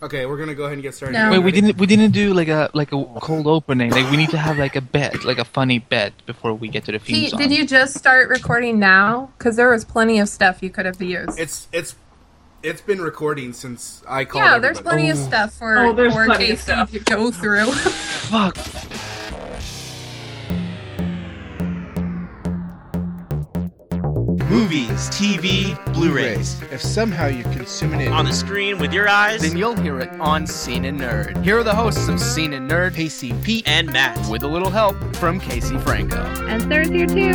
Okay, we're gonna go ahead and get started. No. Wait, we didn't we didn't do like a like a cold opening. Like we need to have like a bet, like a funny bet before we get to the theme He, song. did you just start recording now? Because there was plenty of stuff you could have used. It's it's it's been recording since I called. yeah, there's everybody. plenty of oh. stuff for, Oh, there's for plenty Casey to go through. Fuck. Movies, TV, Blu-rays. If somehow you're consuming it On the screen with your eyes then you'll hear it on Scene and Nerd. Here are the hosts of Scene and Nerd, Casey Pete, and Matt. with a little help from Casey Franco. and Sarah's here too.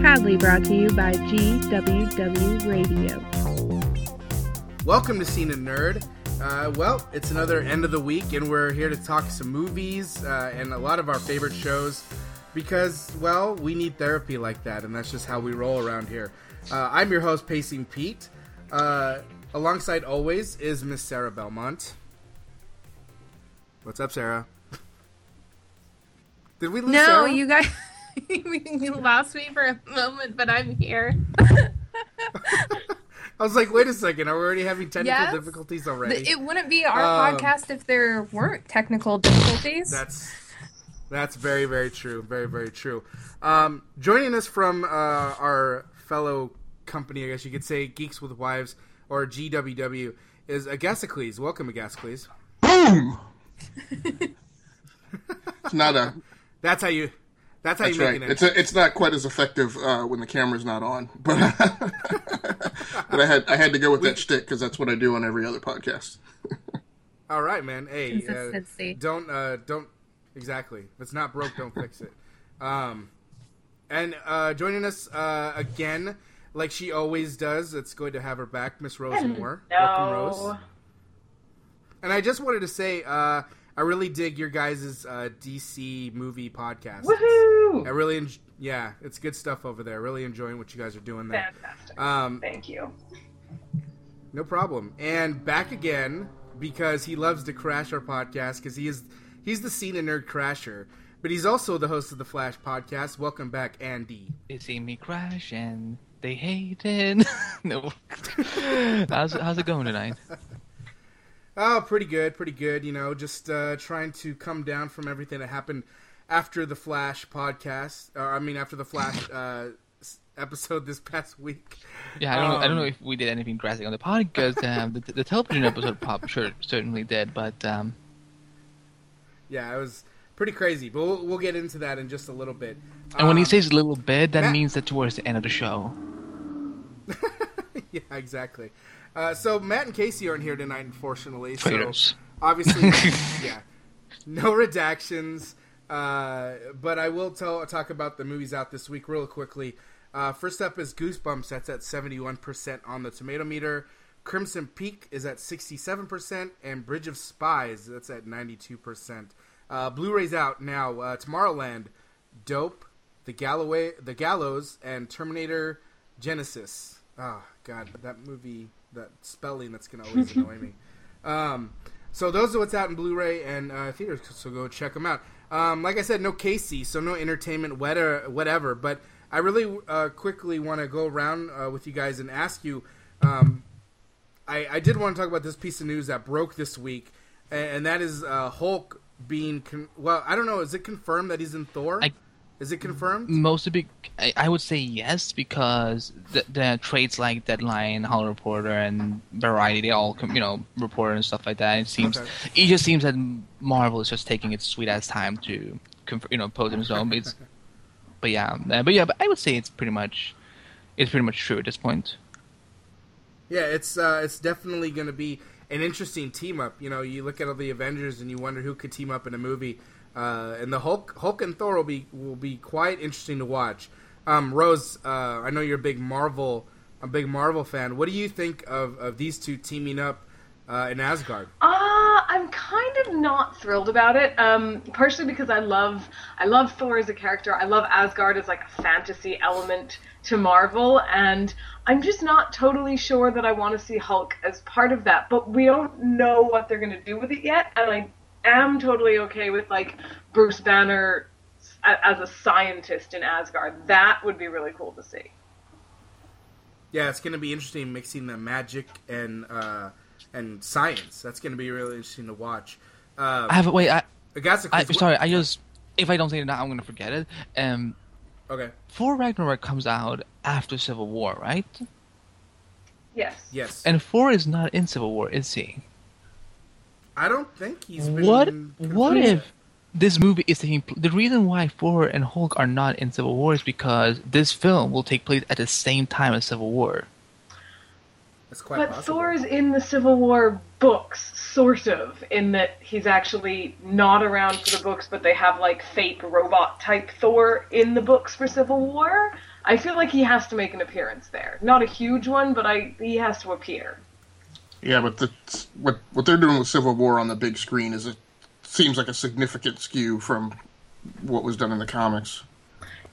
Proudly brought to you by GWW Radio. Welcome to Scene and Nerd. Uh, well, it's another end of the week, and we're here to talk some movies uh, and a lot of our favorite shows because, well, we need therapy like that, and that's just how we roll around here. Uh, I'm your host, Pacing Pete. Uh, alongside always is Miss Sarah Belmont. What's up, Sarah? Did we lose No, Sarah? you guys, you lost me for a moment, but I'm here. I was like, wait a second, are we already having technical Yes. difficulties already? It wouldn't be our Um, podcast if there weren't technical difficulties. That's that's very very true. Very very true. Um, joining us from uh, our fellow company, I guess you could say, Geeks with Wives or GWW, is Agasicles. Welcome, Agasicles. Boom! it's not a. That's how you. That's how That's you right. make it. It's a, it's not quite as effective uh, when the camera's not on, but but I had I had to go with that shtick because that's what I do on every other podcast. All right, man. Hey, uh, don't uh, don't exactly. If it's not broke, don't fix it. Um, and uh, joining us uh, again, like she always does. It's good to have her back, Miss Rose Moore. Welcome, Rose. And I just wanted to say, uh, I really dig your guys' uh, DC movie podcast. Woohoo! I really, en- yeah, it's good stuff over there. Really enjoying what you guys are doing there. Fantastic. Um, Thank you. no problem. And back again because he loves to crash our podcast because he is he's the scene and nerd crasher, but he's also the host of the Flash podcast. Welcome back, Andy. They see me crash and they hate it. no. how's how's it going tonight? Oh, pretty good, pretty good. You know, just uh, trying to come down from everything that happened after the Flash podcast. Or, I mean, after the Flash uh, episode this past week. Yeah, I don't know. I don't know Um, if we did anything drastic on the podcast. Um, the, the television episode pop sure certainly did, but um, Yeah, it was pretty crazy, but we'll, we'll get into that in just a little bit. and when he Um, says little bit, that Matt- means that towards the end of the show. yeah, exactly. Uh, so Matt and Casey aren't here tonight, unfortunately. So obviously, yeah, no redactions. Uh, but I will tell talk about the movies out this week real quickly. Uh, first up is Goosebumps. That's at seventy one percent on the tomato meter. Crimson Peak is at sixty seven percent, and Bridge of Spies that's at ninety two percent. Uh, Blu-rays out now. Uh, Tomorrowland, Dope, The Galloway, The Gallows, and Terminator Genisys. Oh God, that movie, that spelling, that's gonna always annoy me. Um, so those are what's out in Blu-ray and uh, theaters. So go check them out. Um, like I said, no Casey, so no entertainment, whatever. whatever but I really uh, quickly want to go around uh, with you guys and ask you. Um, I, I did want to talk about this piece of news that broke this week, and, and that is uh, Hulk being con- well. I don't know. Is it confirmed that he's in Thor? I- is it confirmed? Mostly, of it, I, I would say yes because the, the trades like Deadline, Hollywood Reporter, and Variety they all com- you know report and stuff like that. It seems Okay. it just seems that Marvel is just taking its sweet ass time to conf- you know pose himself. It's but yeah, uh, but yeah, but I would say it's pretty much it's pretty much true at this point. Yeah, it's uh, it's definitely going to be an interesting team up. You know, you look at all the Avengers and you wonder who could team up in a movie. Uh, and the Hulk, Hulk and Thor will be will be quite interesting to watch. Um, Rose, uh, I know you're a big Marvel, a big Marvel fan. What do you think of, of these two teaming up uh, in Asgard? Uh, I'm kind of not thrilled about it. Um, partially because I love I love Thor as a character. I love Asgard as like a fantasy element to Marvel, and I'm just not totally sure that I want to see Hulk as part of that. But we don't know what they're gonna do with it yet, and I am totally okay with like Bruce Banner as a scientist in Asgard. That would be really cool to see. yeah, it's going to be interesting mixing the magic and uh, and science. That's going to be really interesting to watch. Uh, I have a wait. I, Agatha I Christie- sorry. I just if I don't say it now, I'm gonna forget it. Um, Okay. Thor Ragnarok comes out after Civil War, right? Yes. Yes. And Thor is not in Civil War, is he? I don't think he's been. What? confirmed What if this movie is taking? pl- The reason why Thor and Hulk are not in Civil War is because this film will take place at the same time as Civil War. That's quite But possible. Thor's in the Civil War books, sort of, in that he's actually not around for the books, but they have like fake robot type Thor in the books for Civil War. I feel like he has to make an appearance there. Not a huge one, but I he has to appear. Yeah, but the, what what they're doing with Civil War on the big screen is it seems like a significant skew from what was done in the comics.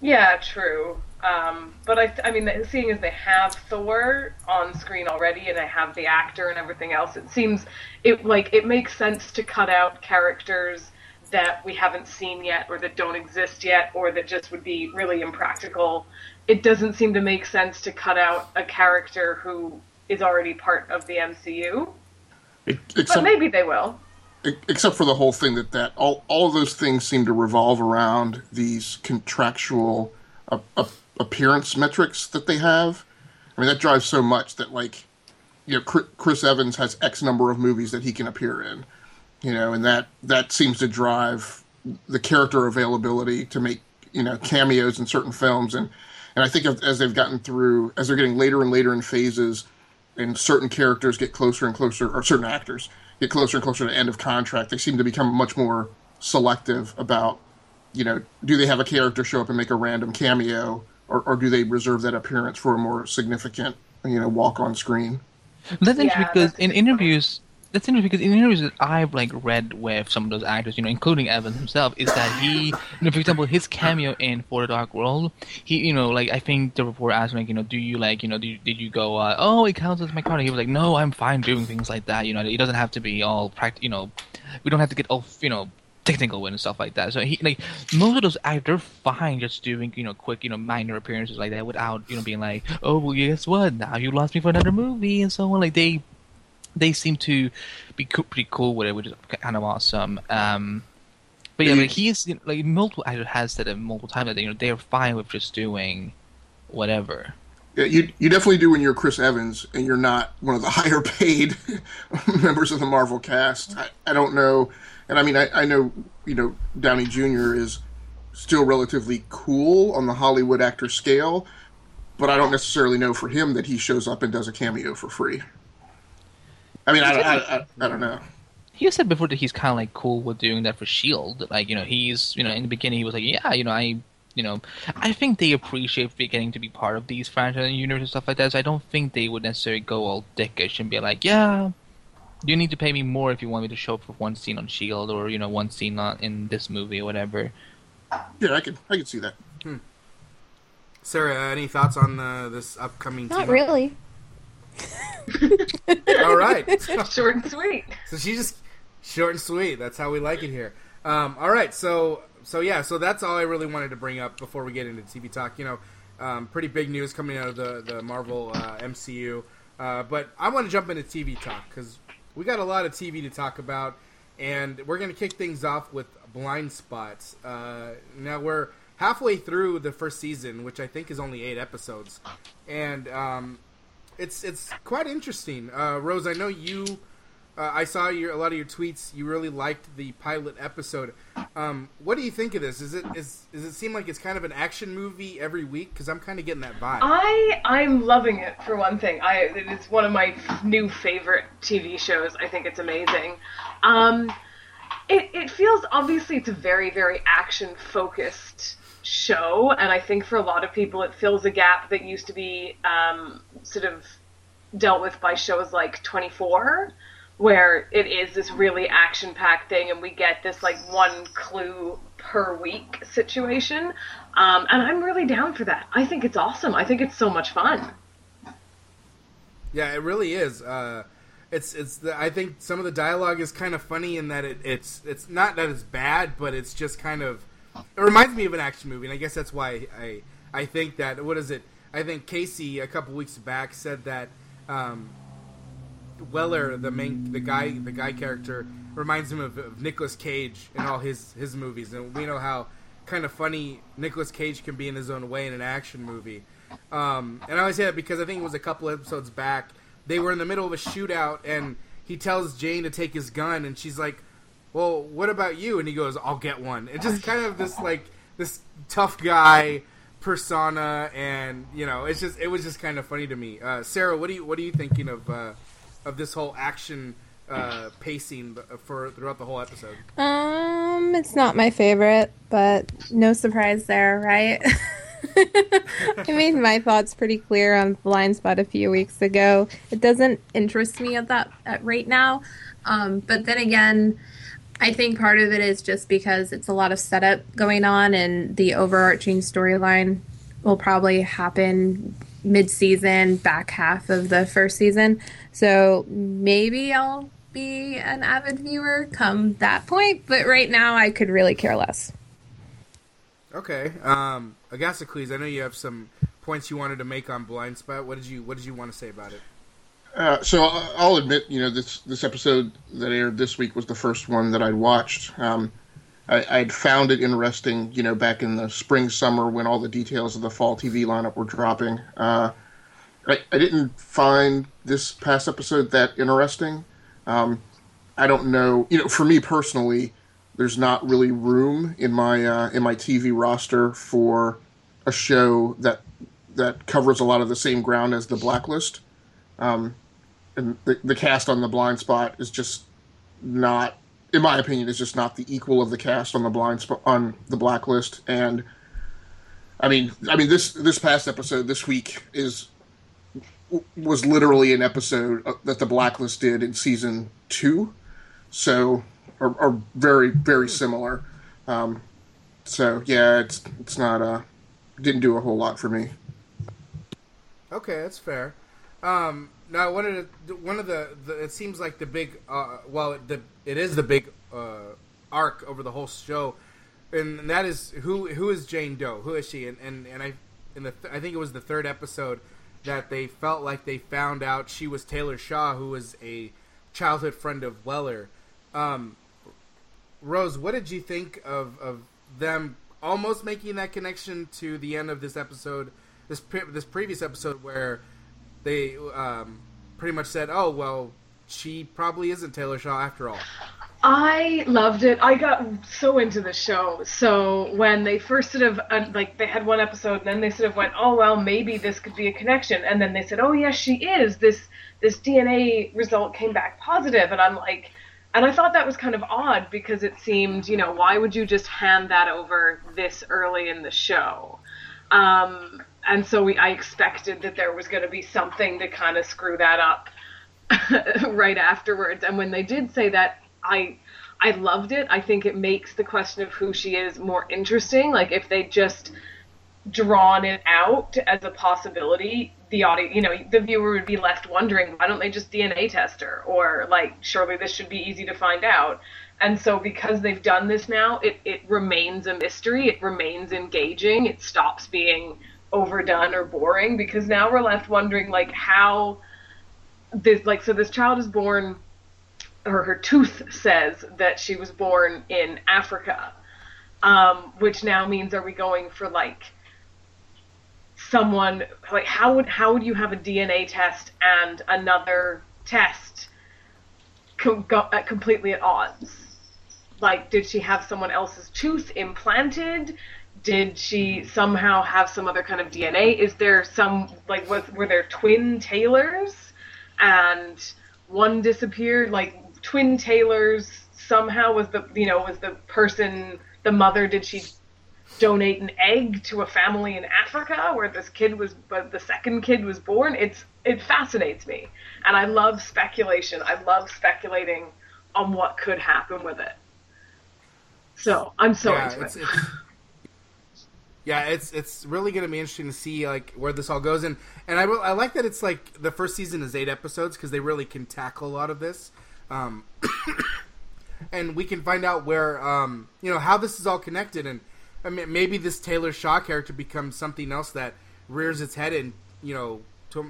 Yeah, true. Um, but I, I mean, seeing as they have Thor on screen already, and I have the actor and everything else, it seems it like it makes sense to cut out characters that we haven't seen yet, or that don't exist yet, or that just would be really impractical. It doesn't seem to make sense to cut out a character who is already part of the MCU. It, But maybe they will. except for the whole thing that that all all of those things seem to revolve around these contractual uh, uh, appearance metrics that they have. I mean, that drives so much that like you know Chris Evans has X number of movies that he can appear in, you know, and that that seems to drive the character availability to make you know cameos in certain films and and I think as they've gotten through as they're getting later and later in phases and certain characters get closer and closer or certain actors get closer and closer to end of contract they seem to become much more selective about you know do they have a character show up and make a random cameo or, or do they reserve that appearance for a more significant you know walk on screen That's interesting Yeah, because in a good point. interviews, that's interesting because in interviews that I've like read with some of those actors, you know, including Evans himself, is that he, you know, for example, his cameo in Thor the Dark World, he, you know, like I think the reporter asked him, like, you know, do you like, you know, you, did you go, uh, oh, it counts as my card? He was like, no, I'm fine doing things like that. You know, it doesn't have to be all pract, you know, we don't have to get all, you know. Technical and stuff like that. So he like most of those actors they're fine just doing you know quick you know minor appearances like that without you know being like oh well guess what now you lost me for another movie and so on. Like they they seem to be co- pretty cool with it, which is kind of awesome. Um, but yeah, like he's you know, like multiple actors has said it multiple times that you know they're fine with just doing whatever. Yeah, you you definitely do when you're Chris Evans and you're not one of the higher paid members of the Marvel cast. I, I don't know, and I mean I, I know you know Downey Jr. is still relatively cool on the Hollywood actor scale, but I don't necessarily know for him that he shows up and does a cameo for free. I mean I, don't- I, I, I don't know. He said before that he's kind of like cool with doing that for Shield. Like you know he's you know in the beginning he was like yeah you know I. You know, I think they appreciate getting to be part of these franchise universe and stuff like that. So I don't think they would necessarily go all dickish and be like, "Yeah, you need to pay me more if you want me to show up for one scene on Shield or you know one scene on, in this movie or whatever." Yeah, I can I can see that. Sarah, any thoughts on uh, this upcoming? Not team-up? really. All right. Short and sweet. So she's just short and sweet. That's how we like it here. Um, all right, so so yeah, so that's all I really wanted to bring up before we get into TV talk. You know, um, pretty big news coming out of the the Marvel uh, MCU, uh, but I want to jump into TV talk because we got a lot of TV to talk about, and we're going to kick things off with Blind Spots. Uh, now we're halfway through the first season, which I think is only eight episodes, and um, it's it's quite interesting. Uh, Rose, I know you. Uh, I saw your a lot of your tweets. You really liked the pilot episode. Um, what do you think of this? Is it is does it seem like it's kind of an action movie every week? Because I'm kind of getting that vibe. I I'm loving it for one thing. I it is one of my new favorite TV shows. I think it's amazing. Um, it it feels obviously it's a very very action focused show, and I think for a lot of people it fills a gap that used to be um, sort of dealt with by shows like 24 where it is this really action packed thing and we get this like one clue per week situation um, and i'm really down for that i think it's awesome i think it's so much fun Yeah, it really is. Uh, it's it's. The, I think some of the dialogue is kind of funny in that it, it's it's not that it's bad, but it's just kind of. It reminds me of an action movie, and I guess that's why I I think that what is it? I think Casey a couple weeks back said that um, Weller, the main the guy the guy character, reminds him of, of Nicolas Cage in all his his movies, and we know how kind of funny Nicolas Cage can be in his own way in an action movie. Um, and I always say that because I think it was a couple episodes back. They were in the middle of a shootout, and he tells Jane to take his gun, and she's like, "Well, what about you?" And he goes, "I'll get one." It's just kind of this like this tough guy persona, and you know, it's just it was just kind of funny to me. Uh, Sarah, what do you what are you thinking of uh, of this whole action uh, pacing for throughout the whole episode? Um, it's not my favorite, but no surprise there, right? I made my thoughts pretty clear on Blind Spot a few weeks ago. It doesn't interest me at that at right now, um, but then again, I think part of it is just because it's a lot of setup going on, and the overarching storyline will probably happen mid-season, back half of the first season. So maybe I'll be an avid viewer come that point, but right now I could really care less. Okay, um, Agasicles, I know you have some points you wanted to make on Blind Spot. What did you What did you want to say about it? Uh, so I'll admit, you know, this this episode that aired this week was the first one that I'd watched. Um, I, would found it interesting, you know, back in the spring summer when all the details of the fall TV lineup were dropping. Uh, I, I, didn't find this past episode that interesting. Um, I don't know, you know, for me personally, there's not really room in my uh, in my TV roster for a show that that covers a lot of the same ground as the Blacklist. Um, and the, the cast on the blind spot is just not in my opinion is just not the equal of the cast on the blind spot on the blacklist. And i mean i mean this this past episode this week is was literally an episode uh, that the blacklist did in season two. So are, are very very similar. Um, so yeah it's it's not uh didn't do a whole lot for me. Okay that's fair. Um now, one of the one of the, the it seems like the big uh, well the it is the big uh, arc over the whole show, and that is who who is Jane Doe? Who is she? And and, and I in the th- I think it was the third episode that they felt like they found out she was Taylor Shaw, who was a childhood friend of Weller. Um, Rose, what did you think of of them almost making that connection to the end of this episode, this pre- this previous episode where they um, pretty much said, "Oh well, she probably isn't Taylor Shaw after all." I loved it. I got so into the show. So when they first sort of uh, like they had one episode, and then they sort of went, "Oh well, maybe this could be a connection," and then they said, "Oh yes, she is." This this DNA result came back positive, and I'm like. And I thought that was kind of odd because it seemed, you know, why would you just hand that over this early in the show? Um, and so we I expected that there was going to be something to kind of screw that up right afterwards. And when they did say that, I I loved it. I think it makes the question of who she is more interesting. Like if they just drawn it out as a possibility, the audience, you know, the viewer would be left wondering, why don't they just DNA test her? Or like, surely this should be easy to find out. And so because they've done this now, it, it remains a mystery. It remains engaging. It stops being overdone or boring because now we're left wondering like how this like so this child is born or her tooth says that she was born in Africa, um, which now means are we going for like someone like how would how would you have a DNA test and another test com- go, uh, completely at odds? Like, did she have someone else's tooth implanted? Did she somehow have some other kind of DNA? Is there some like was were there twin Taylors and one disappeared? Like twin Taylors somehow was the you know was the person the mother? Did she donate an egg to a family in Africa where this kid was but the second kid was born? It's it fascinates me and I love speculation. I love speculating on what could happen with it. So I'm so yeah, into it's, it. It's yeah, it's it's really going to be interesting to see like where this all goes, and and I I like that it's like the first season is eight episodes because they really can tackle a lot of this, um, and we can find out where um, you know how this is all connected, and I mean maybe this Taylor Shaw character becomes something else that rears its head in, you know,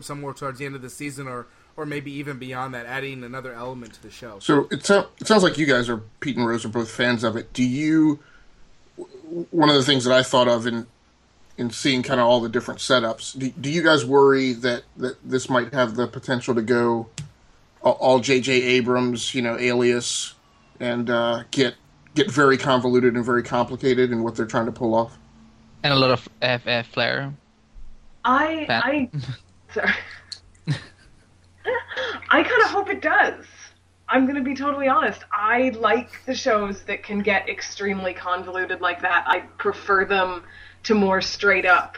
somewhere towards the end of the season, or or maybe even beyond that, adding another element to the show. So it, so, it sounds like you guys are Pete and Rose are both fans of it. Do you? One of the things that I thought of in in seeing kind of all the different setups, do, do you guys worry that that this might have the potential to go all- all J.J. Abrams, you know, Alias, and uh, get get very convoluted and very complicated in what they're trying to pull off? and a lot of FF flair. I Fan- I sorry. I kind of hope it does. I'm going to be totally honest. I like the shows that can get extremely convoluted like that. I prefer them to more straight up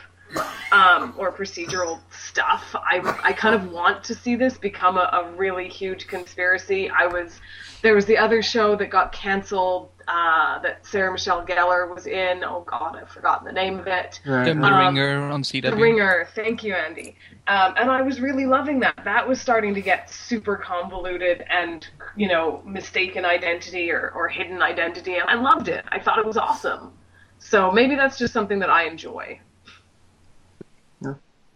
um, or procedural stuff. I, I kind of want to see this become a, a really huge conspiracy. I was there was the other show that got canceled uh, that Sarah Michelle Gellar was in. Oh God, I've forgotten the name of it. The, the Um, Ringer on CW. The Ringer. Thank you, Andy. Um, and I was really loving that. That was starting to get super convoluted and, you know, mistaken identity or, or hidden identity. And I loved it. I thought it was awesome. So maybe that's just something that I enjoy.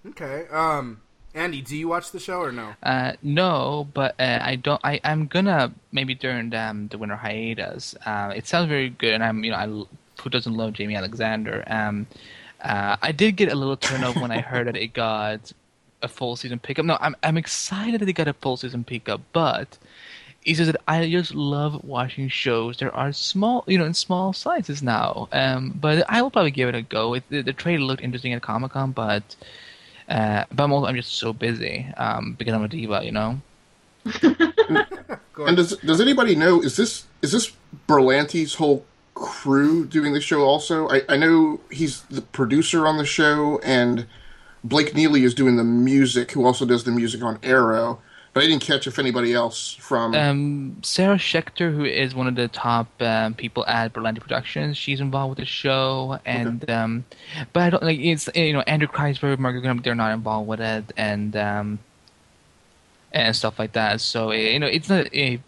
Okay. Um, Andy, do you watch the show or no? Uh, no, but uh, I don't. I I'm gonna maybe during um, the winter hiatus. Uh, it sounds very good, and I'm you know I who doesn't love Jaimie Alexander. Um, uh, I did get a little turn off when I heard that it got a full season pickup. No, I'm I'm excited that it got a full season pickup, but it's just that I just love watching shows. There are small, you know, in small sizes now. Um, but I will probably give it a go. It, the, the trailer looked interesting at Comic Con, but uh, but I'm also, I'm just so busy um, because I'm a diva, you know. And does does anybody know is this is this Berlanti's whole crew doing the show also? I, I know he's the producer on the show and Blake Neely is doing the music, who also does the music on Arrow. But I didn't catch if anybody else from Um, Sarah Schechter, who is one of the top um, people at Berlanti Productions, she's involved with the show, and um, but I don't like it's you know Andrew Kreisberg, Marc Guggenheim, they're not involved with it, and um, and stuff like that. So eh, you know it's not a.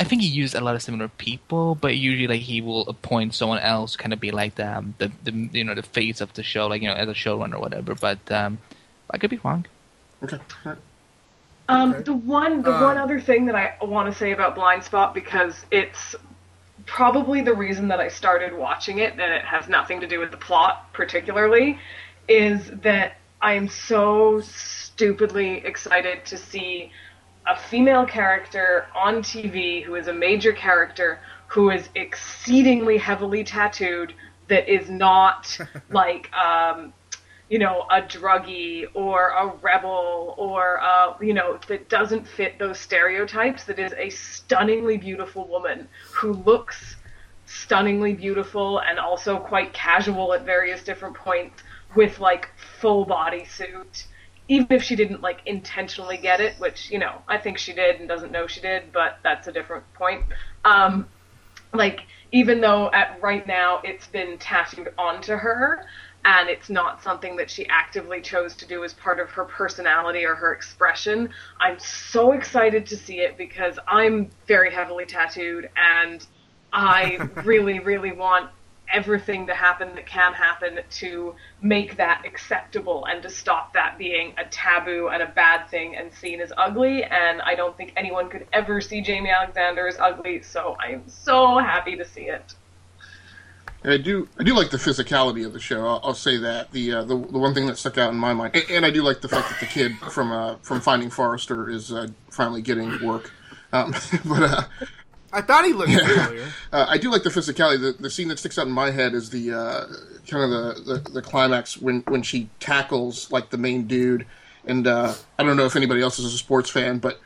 I think he used a lot of similar people, but usually like he will appoint someone else, kind of be like the, um, the the you know the face of the show, like you know as a showrunner or whatever. But um, I could be wrong. Okay. Um, the one, the Uh, one other thing that I want to say about Blind Spot because it's probably the reason that I started watching it, and it has nothing to do with the plot particularly, is that I am so stupidly excited to see a female character on TV who is a major character who is exceedingly heavily tattooed that is not like um, you know, a druggie or a rebel or, uh, you know, that doesn't fit those stereotypes, that is a stunningly beautiful woman who looks stunningly beautiful and also quite casual at various different points with, like, full body suit. Even if she didn't, like, intentionally get it, which, you know, I think she did and doesn't know she did, but that's a different point. Um, like, even though at right now it's been tattooed onto her, and it's not something that she actively chose to do as part of her personality or her expression. I'm so excited to see it because I'm very heavily tattooed and I really, really want everything to happen that can happen to make that acceptable and to stop that being a taboo and a bad thing and seen as ugly. And I don't think anyone could ever see Jaimie Alexander as ugly, so I am so happy to see it. And I do I do like the physicality of the show. I'll, I'll say that the, uh, the the one thing that stuck out in my mind, and, and I do like the fact that the kid from uh, from Finding Forrester is uh, finally getting work. Um, but uh, I thought he looked familiar. uh, I do like the physicality. The, the scene that sticks out in my head is the uh, kind of the, the, the climax when, when she tackles like the main dude. And uh, I don't know if anybody else is a sports fan, but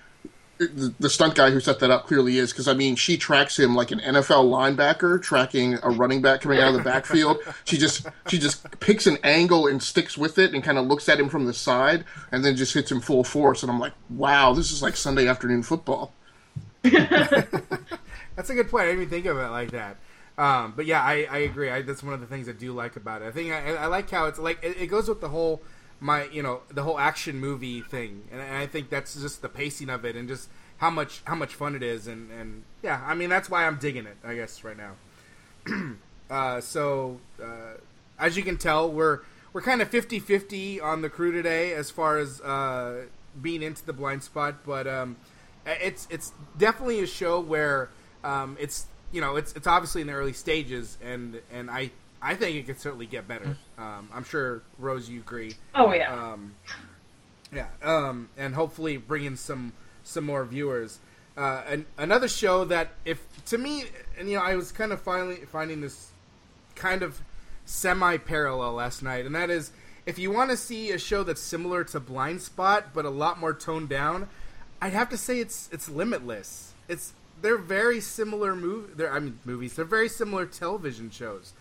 the, stunt guy who set that up clearly is because I mean she tracks him like an NFL linebacker tracking a running back coming out of the backfield. she just she just picks an angle and sticks with it and kind of looks at him from the side and then just hits him full force. And I'm like, wow, this is like Sunday afternoon football. That's a good point. I didn't even think of it like that. Um, but yeah, I, I agree. I, that's one of the things I do like about it. I think I, I like how it's like it, it goes with the whole my you know the whole action movie thing, and, I think that's just the pacing of it and just how much how much fun it is, and, and yeah, I mean that's why I'm digging it. I guess right now. uh, so uh, as you can tell, we're we're kind of 50-50 on the crew today as far as uh, being into the blind spot, but um, it's it's definitely a show where um, it's you know it's it's obviously in the early stages, and and I I think it could certainly get better. Um, I'm sure Rose, you agree. Oh yeah. Um, yeah, um, and hopefully bring in some some more viewers. Uh, and another show that, if to me, and you know, I was kind of finally finding this kind of semi parallel last night, and that is if you want to see a show that's similar to Blind Spot but a lot more toned down, I'd have to say it's it's Limitless. It's they're very similar move. They're I mean movies. They're very similar television shows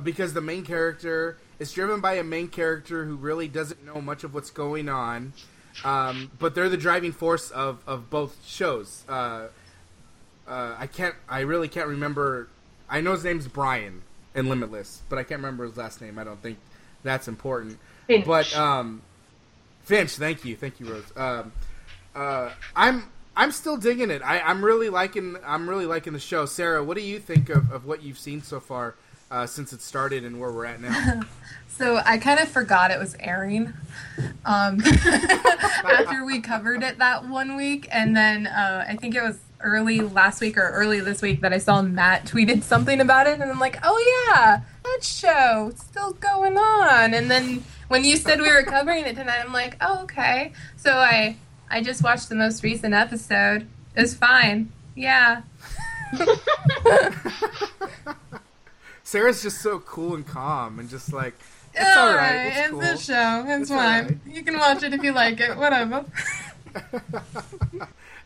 because the main character is driven by a main character who really doesn't know much of what's going on. Um, but they're the driving force of, of both shows. Uh, uh, I can't. I really can't remember. I know his name's Brian in Limitless, but I can't remember his last name. I don't think that's important. Finch. But um, Finch, thank you, thank you, Rose. Um, uh, I'm I'm still digging it. I, I'm really liking I'm really liking the show. Sarah, what do you think of, of what you've seen so far uh, since it started and where we're at now? So I kind of forgot it was airing um, after we covered it that one week, and then uh, I think it was early last week or early this week that I saw Matt tweeted something about it, and I'm like, oh yeah, that show it's still going on. And then when you said we were covering it tonight, I'm like, oh okay. So I I just watched the most recent episode. It was fine. Yeah. Sarah's just so cool and calm and just like it's It's all right. It's, It's cool. a show. It's, It's fine. right. You can watch it if you like it. Whatever.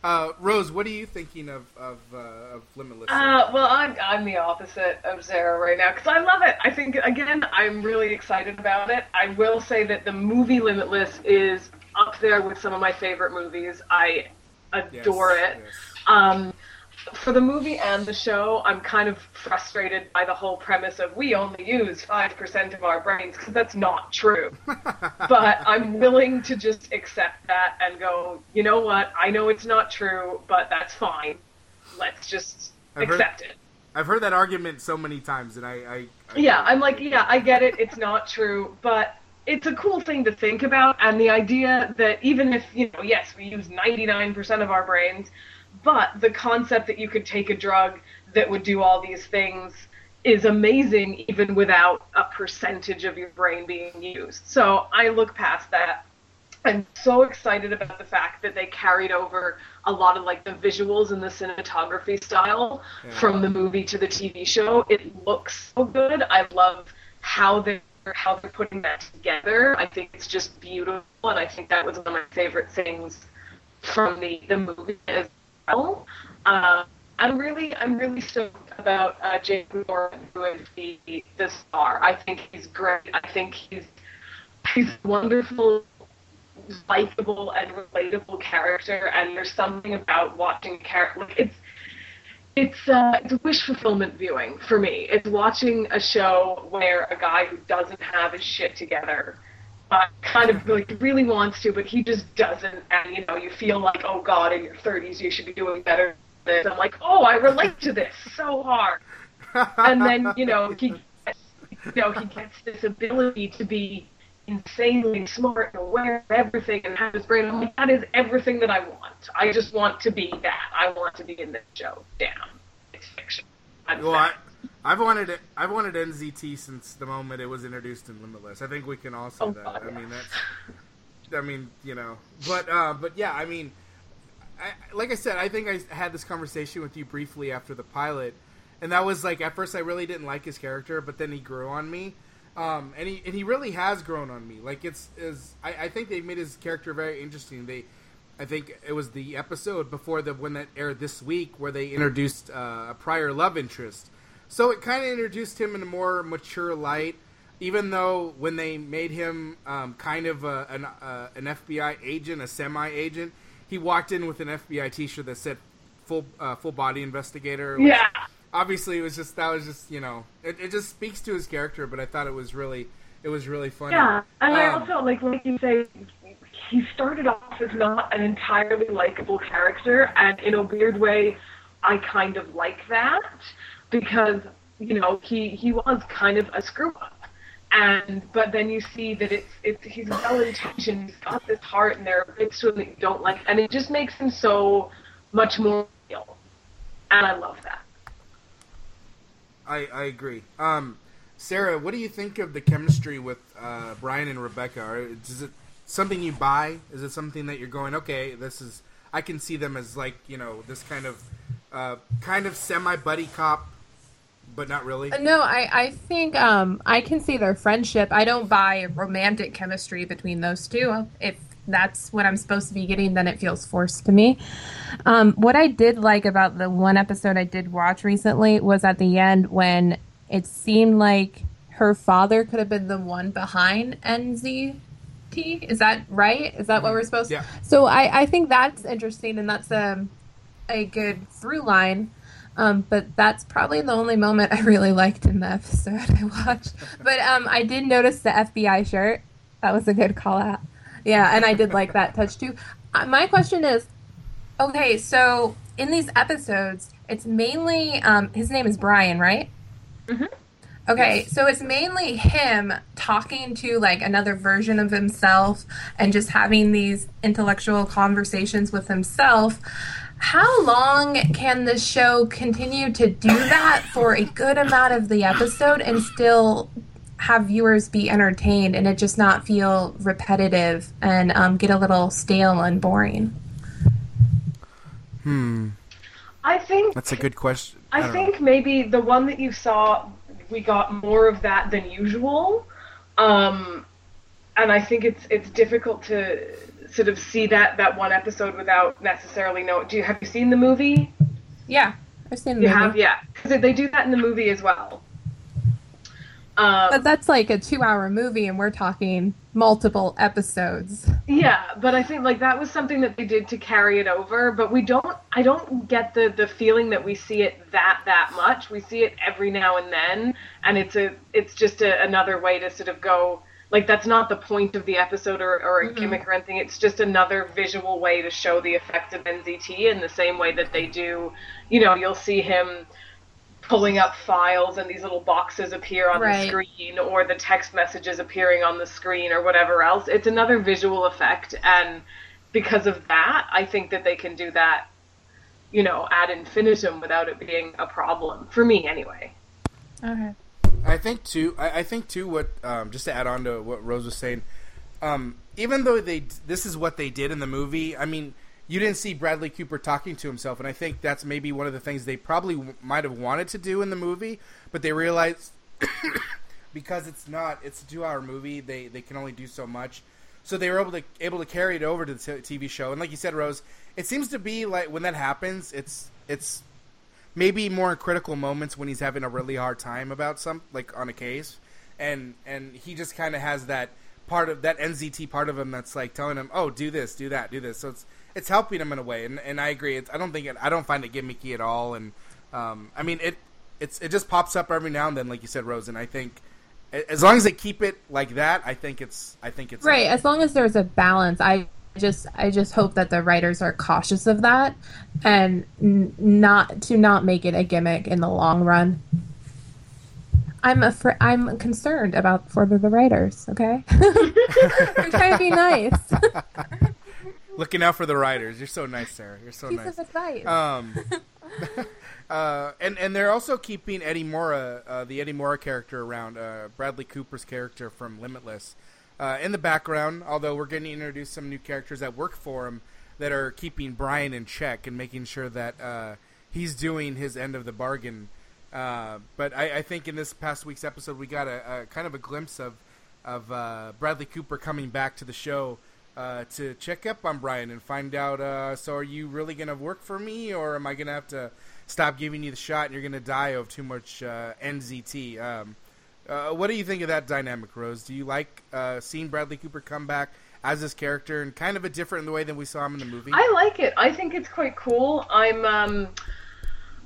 Uh, Rose, what are you thinking of of, uh, of Limitless? Uh, well, I'm I'm the opposite of Sarah right now because I love it. I think again, I'm really excited about it. I will say that the movie Limitless is up there with some of my favorite movies. I adore Yes, it. yes. Um, for the movie and the show, I'm kind of frustrated by the whole premise of we only use 5% of our brains because that's not true. but I'm willing to just accept that and go, you know what? I know it's not true, but that's fine. Let's just I've heard- accept it. I've heard that argument so many times, and I, I, I Yeah, I'm like, yeah, I get it. It's not true, but it's a cool thing to think about. And the idea that even if, you know, yes, we use 99% of our brains, but the concept that you could take a drug that would do all these things is amazing even without a percentage of your brain being used. So I look past that. I'm so excited about the fact that they carried over a lot of like the visuals and the cinematography style from the movie to the TV show. It looks so good. I love how they how they're putting that together. I think it's just beautiful, and I think that was one of my favorite things from the the movie as well. Uh, I'm really I'm really stoked about uh, Jason Bourne who is the the star. I think he's great. I think he's he's wonderful, likable and relatable character. And there's something about watching character like it's it's uh, it's wish fulfillment viewing for me. It's watching a show where a guy who doesn't have his shit together uh, kind of like really wants to, but he just doesn't. And you know, you feel like, oh God, in your 30s you should be doing better. Than this. I'm like, oh, I relate to this so hard. And then you know he, gets, you know, he gets this ability to be insanely smart and aware of everything and have his brain. I'm like, that is everything that I want. I just want to be that. I want to be in this show. Damn, it's fiction. I'm Well, I. I've wanted it. I've wanted NZT since the moment it was introduced in Limitless. I think we can all say Oh, that. God, I yeah. mean, that's. I mean, you know, but uh, but yeah, I mean, I, like I said, I think I had this conversation with you briefly after the pilot, and that was like at first I really didn't like his character, but then he grew on me, um, and he and he really has grown on me. Like it's is I, I think they made his character very interesting. They. I think it was the episode before the one that aired this week where they introduced uh, a prior love interest. So it kind of introduced him in a more mature light, even though when they made him um, kind of a, an, uh, an FBI agent, a semi agent, he walked in with an FBI T-shirt that said "full uh, full body investigator." Yeah. obviously it was just that was just you know it, it just speaks to his character, but I thought it was really it was really funny. Yeah, and I Um, also like like you say, he started off as not an entirely likable character, and in a weird way, I kind of like that because you know he he was kind of a screw up, and but then you see that it's it's he's well intentioned, he's got this heart, and there are bits to him that you don't like, and it just makes him so much more real, and I love that. I, I agree. Um, Sarah, what do you think of the chemistry with uh, Brian and Rebecca? Is it something you buy? Is it something that you're going, okay, this is I can see them as like you know this kind of uh, kind of semi buddy cop, but not really. No, I, I think um, I can see their friendship. I don't buy romantic chemistry between those two. If that's what I'm supposed to be getting, then it feels forced to me. Um, what I did like about the one episode I did watch recently was at the end when it seemed like her father could have been the one behind NZT. Is that right? Is that what we're supposed to? Yeah. So I, I think that's interesting and that's a, a good through line. Um, but that's probably the only moment I really liked in the episode I watched. But um, I did notice the FBI shirt. That was a good call out. Yeah, and I did like that touch too. Uh, my question is okay, so in these episodes, it's mainly, um, his name is Brian, right? Mm-hmm. Okay, so it's mainly him talking to like another version of himself and just having these intellectual conversations with himself. How long can the show continue to do that for a good amount of the episode and still have viewers be entertained and it just not feel repetitive and um, get a little stale and boring? Hmm, I think that's a good question. I, don't know. think maybe the one that you saw, we got more of that than usual, um, and I think it's it's difficult to sort of see that that one episode without necessarily know. Do you have you seen the movie? Yeah, I've seen the movie. You movie. have, yeah, because they do that in the movie as well. Um, But that's like a two hour movie and we're talking multiple episodes. Yeah, but I think like that was something that they did to carry it over, but we don't I don't get the the feeling that we see it that that much. We see it every now and then and it's a it's just a, another way to sort of go like that's not the point of the episode or, or a mm-hmm. gimmick or anything. It's just another visual way to show the effect of NZT in the same way that they do, you know, you'll see him pulling up files and these little boxes appear on Right. the screen or the text messages appearing on the screen or whatever else. It's another visual effect and because of that, I think that they can do that, you know, ad infinitum without it being a problem. For me anyway. Okay. I think too. I, I think too. What um, just to add on to what Rose was saying, um, even though they this is what they did in the movie. I mean, you didn't see Bradley Cooper talking to himself, and I think that's maybe one of the things they probably w- might have wanted to do in the movie, but they realized because it's not it's a two hour movie, they they can only do so much. So they were able to able to carry it over to the t- TV show, and like you said, Rose, it seems to be like when that happens, it's it's maybe more critical moments when he's having a really hard time about some like on a case. And and he just kind of has that part of that NZT part of him that's like telling him oh do this do that do this. So it's it's helping him in a way. And and I agree. It's, I don't think it, I don't find it gimmicky at all. And um, I mean it it's it just pops up every now and then like you said Rose and I think as long as they keep it like that I think it's I think it's Right, as long as there's a balance. I just I just hope that the writers are cautious of that and n- not to not make it a gimmick in the long run. I'm afraid I'm concerned about for the writers, okay? I'm trying to be nice. looking out for the writers you're so nice Sarah you're so Piece nice of advice. Um, uh, and and they're also keeping Eddie Morra, uh, the Eddie Morra character, around uh, Bradley Cooper's character from Limitless, uh, in the background. Although we're going to introduce some new characters that work for him that are keeping Brian in check and making sure that uh, he's doing his end of the bargain. Uh, but I, I think in this past week's episode, we got a, a kind of a glimpse of of uh, Bradley Cooper coming back to the show uh, to check up on Brian and find out. Uh, so, are you really going to work for me, or am I going to have to stop giving you the shot and you're going to die of too much NZT? Um, uh, what do you think of that dynamic, Rose? Do you like uh, seeing Bradley Cooper come back as this character and kind of a different way than we saw him in the movie? I like it. I think it's quite cool. I'm um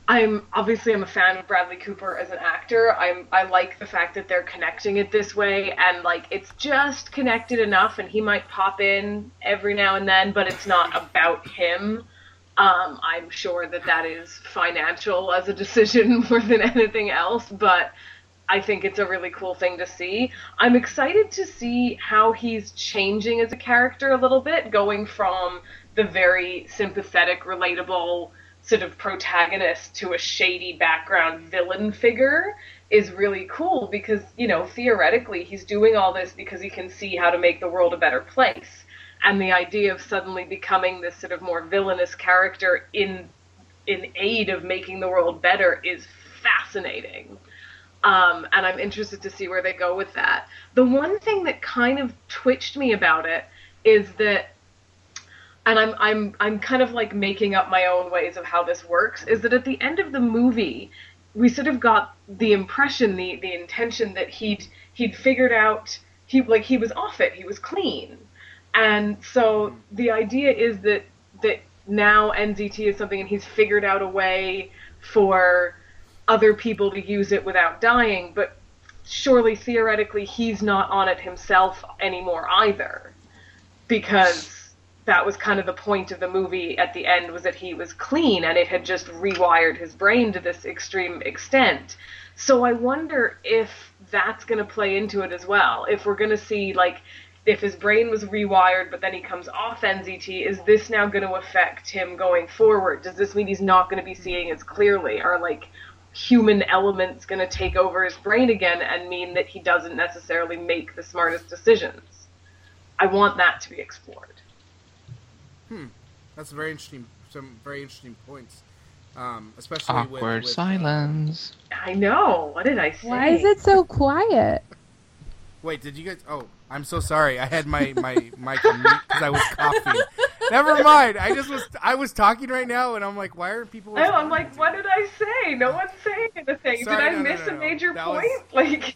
I'm obviously I'm a fan of Bradley Cooper as an actor. I'm I like the fact that they're connecting it this way and like it's just connected enough and he might pop in every now and then, but it's not about him. Um, I'm sure that that is financial as a decision more than anything else, but I think it's a really cool thing to see. I'm excited to see how he's changing as a character a little bit, going from the very sympathetic, relatable sort of protagonist to a shady background villain figure is really cool because, you know, theoretically he's doing all this because he can see how to make the world a better place. And the idea of suddenly becoming this sort of more villainous character in in aid of making the world better is fascinating. Um, and I'm interested to see where they go with that. The one thing that kind of twitched me about it is that and I'm I'm I'm kind of like making up my own ways of how this works is that at the end of the movie we sort of got the impression the the intention that he'd he'd figured out he like he was off it he was clean and so the idea is that that now NZT is something and he's figured out a way for other people to use it without dying but surely theoretically he's not on it himself anymore either because that was kind of the point of the movie at the end was that he was clean and it had just rewired his brain to this extreme extent. So I wonder if that's going to play into it as well. If we're going to see like if his brain was rewired but then he comes off NZT, is this now going to affect him going forward? Does this mean he's not going to be seeing as clearly? or like human elements going to take over his brain again and mean that he doesn't necessarily make the smartest decisions? I want that to be explored. Hmm, that's very interesting. Some very interesting points, um, especially with, Awkward with, silence. I know. What did I say? Why is it so quiet? Wait, did you guys? Oh, I'm so sorry. I had my my mic on mute because I was coughing. Never mind. I just was I was talking right now, and I'm like, why are people? Oh, I'm like, what did I say? No one's saying anything. Sorry, did I no, no, miss no, a major That point? was- Like,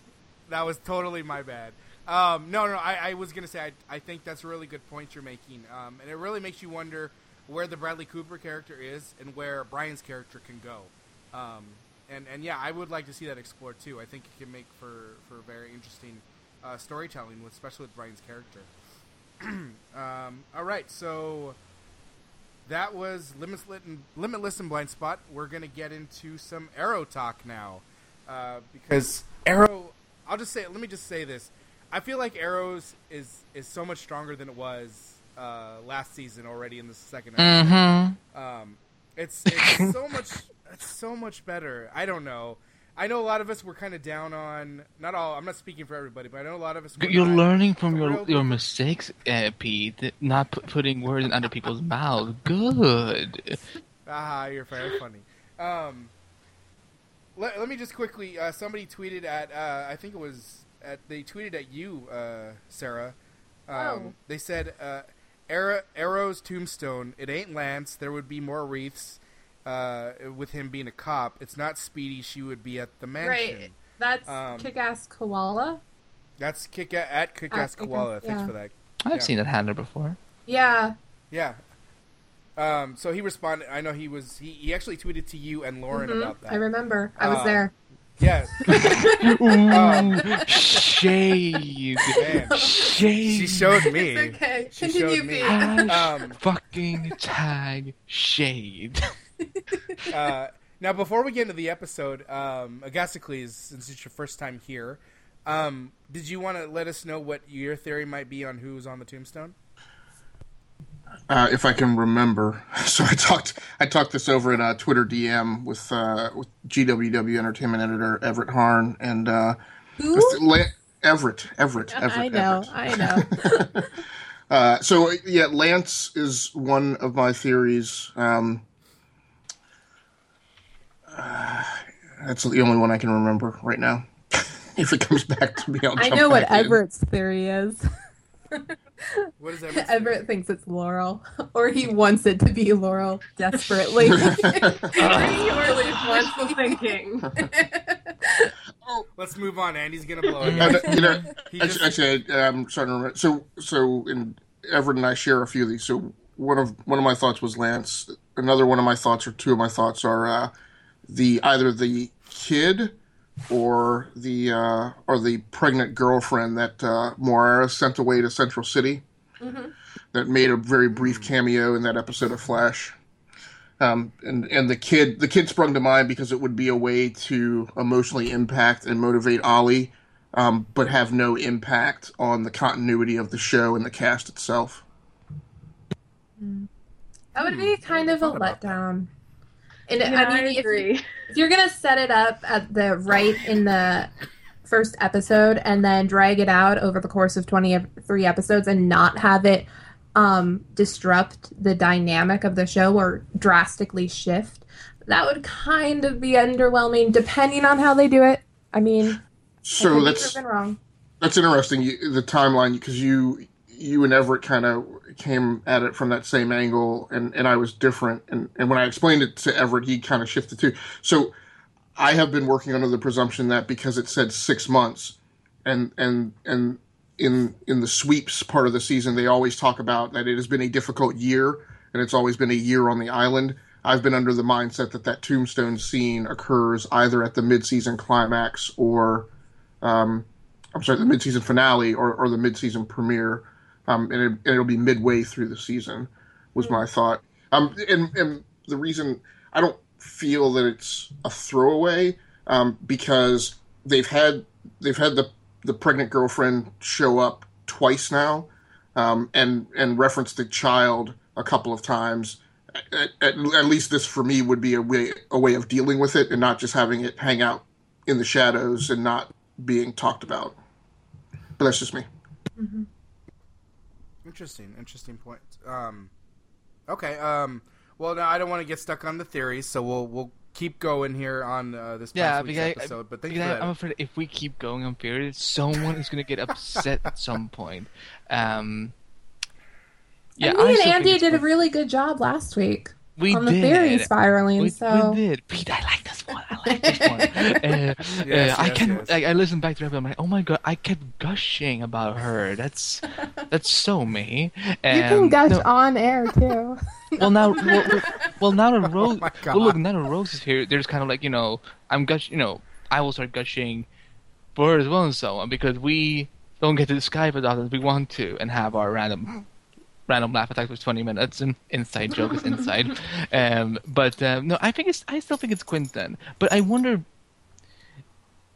That was totally my bad. Um, no, no, I, I was gonna say I, I think that's a really good point you're making, um, and it really makes you wonder where the Bradley Cooper character is and where Brian's character can go. Um, and and yeah, I would like to see that explored too. I think it can make for for very interesting uh, storytelling, with, especially with Brian's character. um, all right, so that was limitless and limitless and blind spot. We're gonna get into some Arrow talk now, uh, because Arrow. I'll just say. Let me just say this. I feel like Arrows is is so much stronger than it was uh, last season already in the second episode. Mm-hmm. Um, it's it's so much it's so much better. I don't know. I know a lot of us were kind of down on not all. I'm not speaking for everybody, but I know a lot of us. Were You're not learning from your thrilled your mistakes, uh, Pete. Not pu- putting words in other people's mouths. Good. Ah, you're very funny. Um, let, let me just quickly. Uh, somebody tweeted at. Uh, I think it was at. They tweeted at you, uh, Sarah. Um, Oh. They said, uh, Arrow, "Arrow's tombstone. It ain't Lance. There would be more wreaths. Uh, with him being a cop, it's not Speedy. She would be at the mansion. Right. That's Um, Kick-Ass Koala. That's kick at kick ass At Kick-Ass, koala. Thanks yeah. for that. I've Yeah. seen that handler before. Yeah. Yeah. Um, so he responded. I know he was. He, he actually tweeted to you and Lauren Mhm. about that. I remember. I was Uh, there. Yeah. Ooh, shade. Man, Shade. she showed me. It's okay. She Continue, showed me. Pete. Hash Um, fucking tag shade. uh, now, before we get into the episode, um, Agasicles, since it's your first time here, um, did you want to let us know what your theory might be on who's on the tombstone? uh, if I can remember. So I talked I talked this over in a Twitter DM with uh, with GWW Entertainment editor Everett Harn and uh, Who? La- Everett Everett Everett. I know, Everett. I know. Uh, so yeah, Lance is one of my theories. Um, uh, that's the only one I can remember right now. if it comes back to me, I'll I jump know what back in. Everett's theory is. What is that? Everett thinks it's Laurel, or he wants it to be Laurel desperately. Really wishful thinking. Oh. Let's move on. Andy's gonna blow it. Uh, you know, He actually, just- actually, I, I'm starting to remember. So, so in Everett and I share a few of these. So one of one of my thoughts was Lance. Another one of my thoughts, or two of my thoughts, are uh, the either the kid or the uh, or the pregnant girlfriend that uh, Moira sent away to Central City. That made a very brief cameo in that episode of Flash. Um, and and the kid the kid sprung to mind because it would be a way to emotionally impact and motivate Ollie, um, but have no impact on the continuity of the show and the cast itself. That would be kind of a letdown. And Yeah, I mean, I if, agree. if you're gonna set it up at the right in the first episode and then drag it out over the course of 23 episodes and not have it um, disrupt the dynamic of the show or drastically shift, that would kind of be underwhelming, depending on how they do it. I mean, So could be that's proven wrong. that's interesting. You, the timeline because you you and Everett kind of came at it from that same angle, and, and I was different. And, and when I explained it to Everett, he kind of shifted too. So I have been working under the presumption that because it said six months, and and and in in the sweeps part of the season, they always talk about that it has been a difficult year, and it's always been a year on the island. I've been under the mindset that that tombstone scene occurs either at the mid-season climax or um, I'm sorry, the mid-season finale or, or the mid-season premiere, um, and, it, it'll be midway through the season, was my thought. Um, and, and the reason I don't feel that it's a throwaway um, because they've had they've had the the pregnant girlfriend show up twice now, um, and and reference the child a couple of times. At, at, at least this for me would be a way a way of dealing with it and not just having it hang out in the shadows and not being talked about. But that's just me. Interesting, interesting point. Um, okay. Um, well, now I don't want to get stuck on the theories, so we'll we'll keep going here on uh, this Yeah, past week's because, I, episode. But thank you because for I, I'm afraid if we keep going on theories, someone is gonna get upset at some point. Um, yeah, and I me and think Andy did a really good job last week We on the did. theory spiraling. We, so we did. Pete, I like this one. I like this one. uh, Yes, uh, I can. yes. Like, I listened back to it. I'm like, oh my god, I kept gushing about her. That's that's so me. you can gush no, on air too. well now, well, well, well now that Rose, Oh my God. well look, now that Rose is here, there's kind of like you know, I'm gush, you know, I will start gushing for her as well and so on because we don't get to Skype as often as we want to and have our random random laugh attacks for 20 minutes and inside joke is inside um but um, no i think it's i still think it's Quentin but i wonder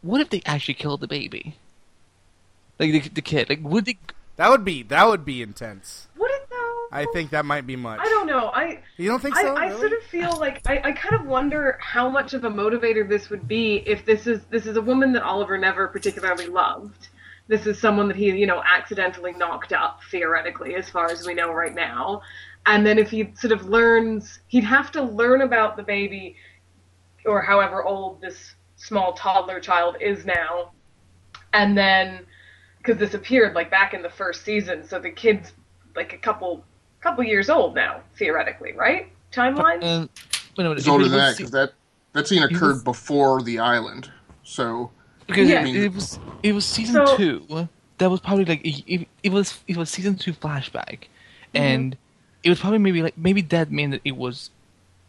what if they actually killed the baby like the, the kid like would they That would be that would be intense. Would it though? I think that might be much. I don't know. I You don't think I, so? I really? sort of feel like I, I kind of wonder how much of a motivator this would be if this is this is a woman that Oliver never particularly loved. This is someone that he, you know, accidentally knocked up theoretically, as far as we know right now. And then if he sort of learns, he'd have to learn about the baby, or however old this small toddler child is now, and then because this appeared like back in the first season, so the kid's like a couple couple years old now, theoretically, right? Timeline. uh, wait a minute, It's older than that because that that scene occurred was- before the island. So because Yeah. it, it was it was season So- two that was probably like it, it, it was it was season two flashback Mm-hmm. and it was probably maybe like maybe that meant that it was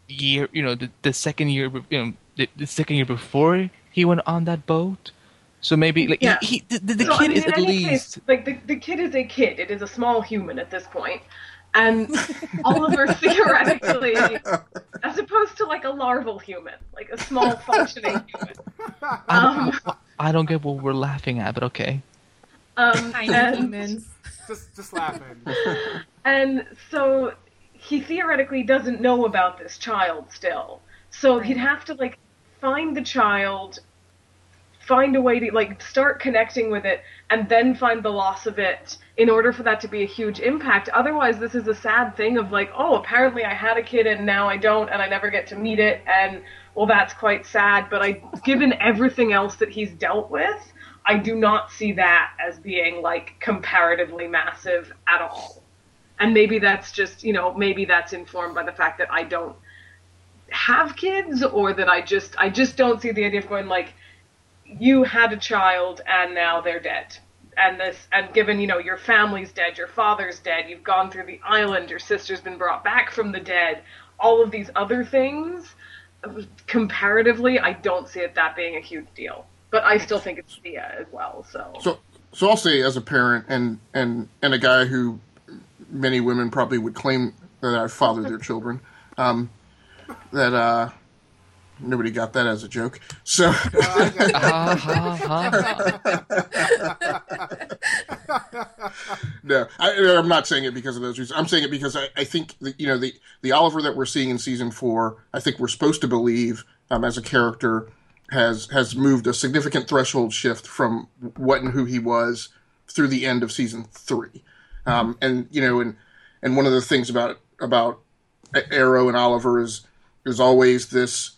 year you know the, the second year you know the, the second year before he went on that boat so maybe like Yeah. he, he the, the So, I kid mean, is at least case, like the, the kid is a kid. It is a small human at this point, and Oliver theoretically, as opposed to like a larval human, like a small functioning human. I Um, don't, I don't get what we're laughing at but okay um, Tiny and, humans. just just laughing. and so he theoretically doesn't know about this child still. So he'd have to like find the child, find a way to like start connecting with it, and then find the loss of it in order for that to be a huge impact. Otherwise, this is a sad thing of like, oh, apparently I had a kid and now I don't, and I never get to meet it, and well, that's quite sad. But I, given everything else that he's dealt with, I do not see that as being like comparatively massive at all. And maybe that's just, you know, maybe that's informed by the fact that I don't have kids or that I just I just don't see the idea of going like you had a child and now they're dead. And this and given, you know, your family's dead, your father's dead, you've gone through the island, your sister's been brought back from the dead, all of these other things comparatively I don't see it that being a huge deal. But I still think it's Thea as well, so so so I'll say as a parent and and and a guy who many women probably would claim that I fathered their children. Um, that uh, nobody got that as a joke. So ha. no, I, I'm not saying it because of those reasons. I'm saying it because I, I think that, you know the the Oliver that we're seeing in season four. I think we're supposed to believe um, as a character has has moved a significant threshold shift from what and who he was through the end of season three. Um, and you know, and and one of the things about about Arrow and Oliver is is always this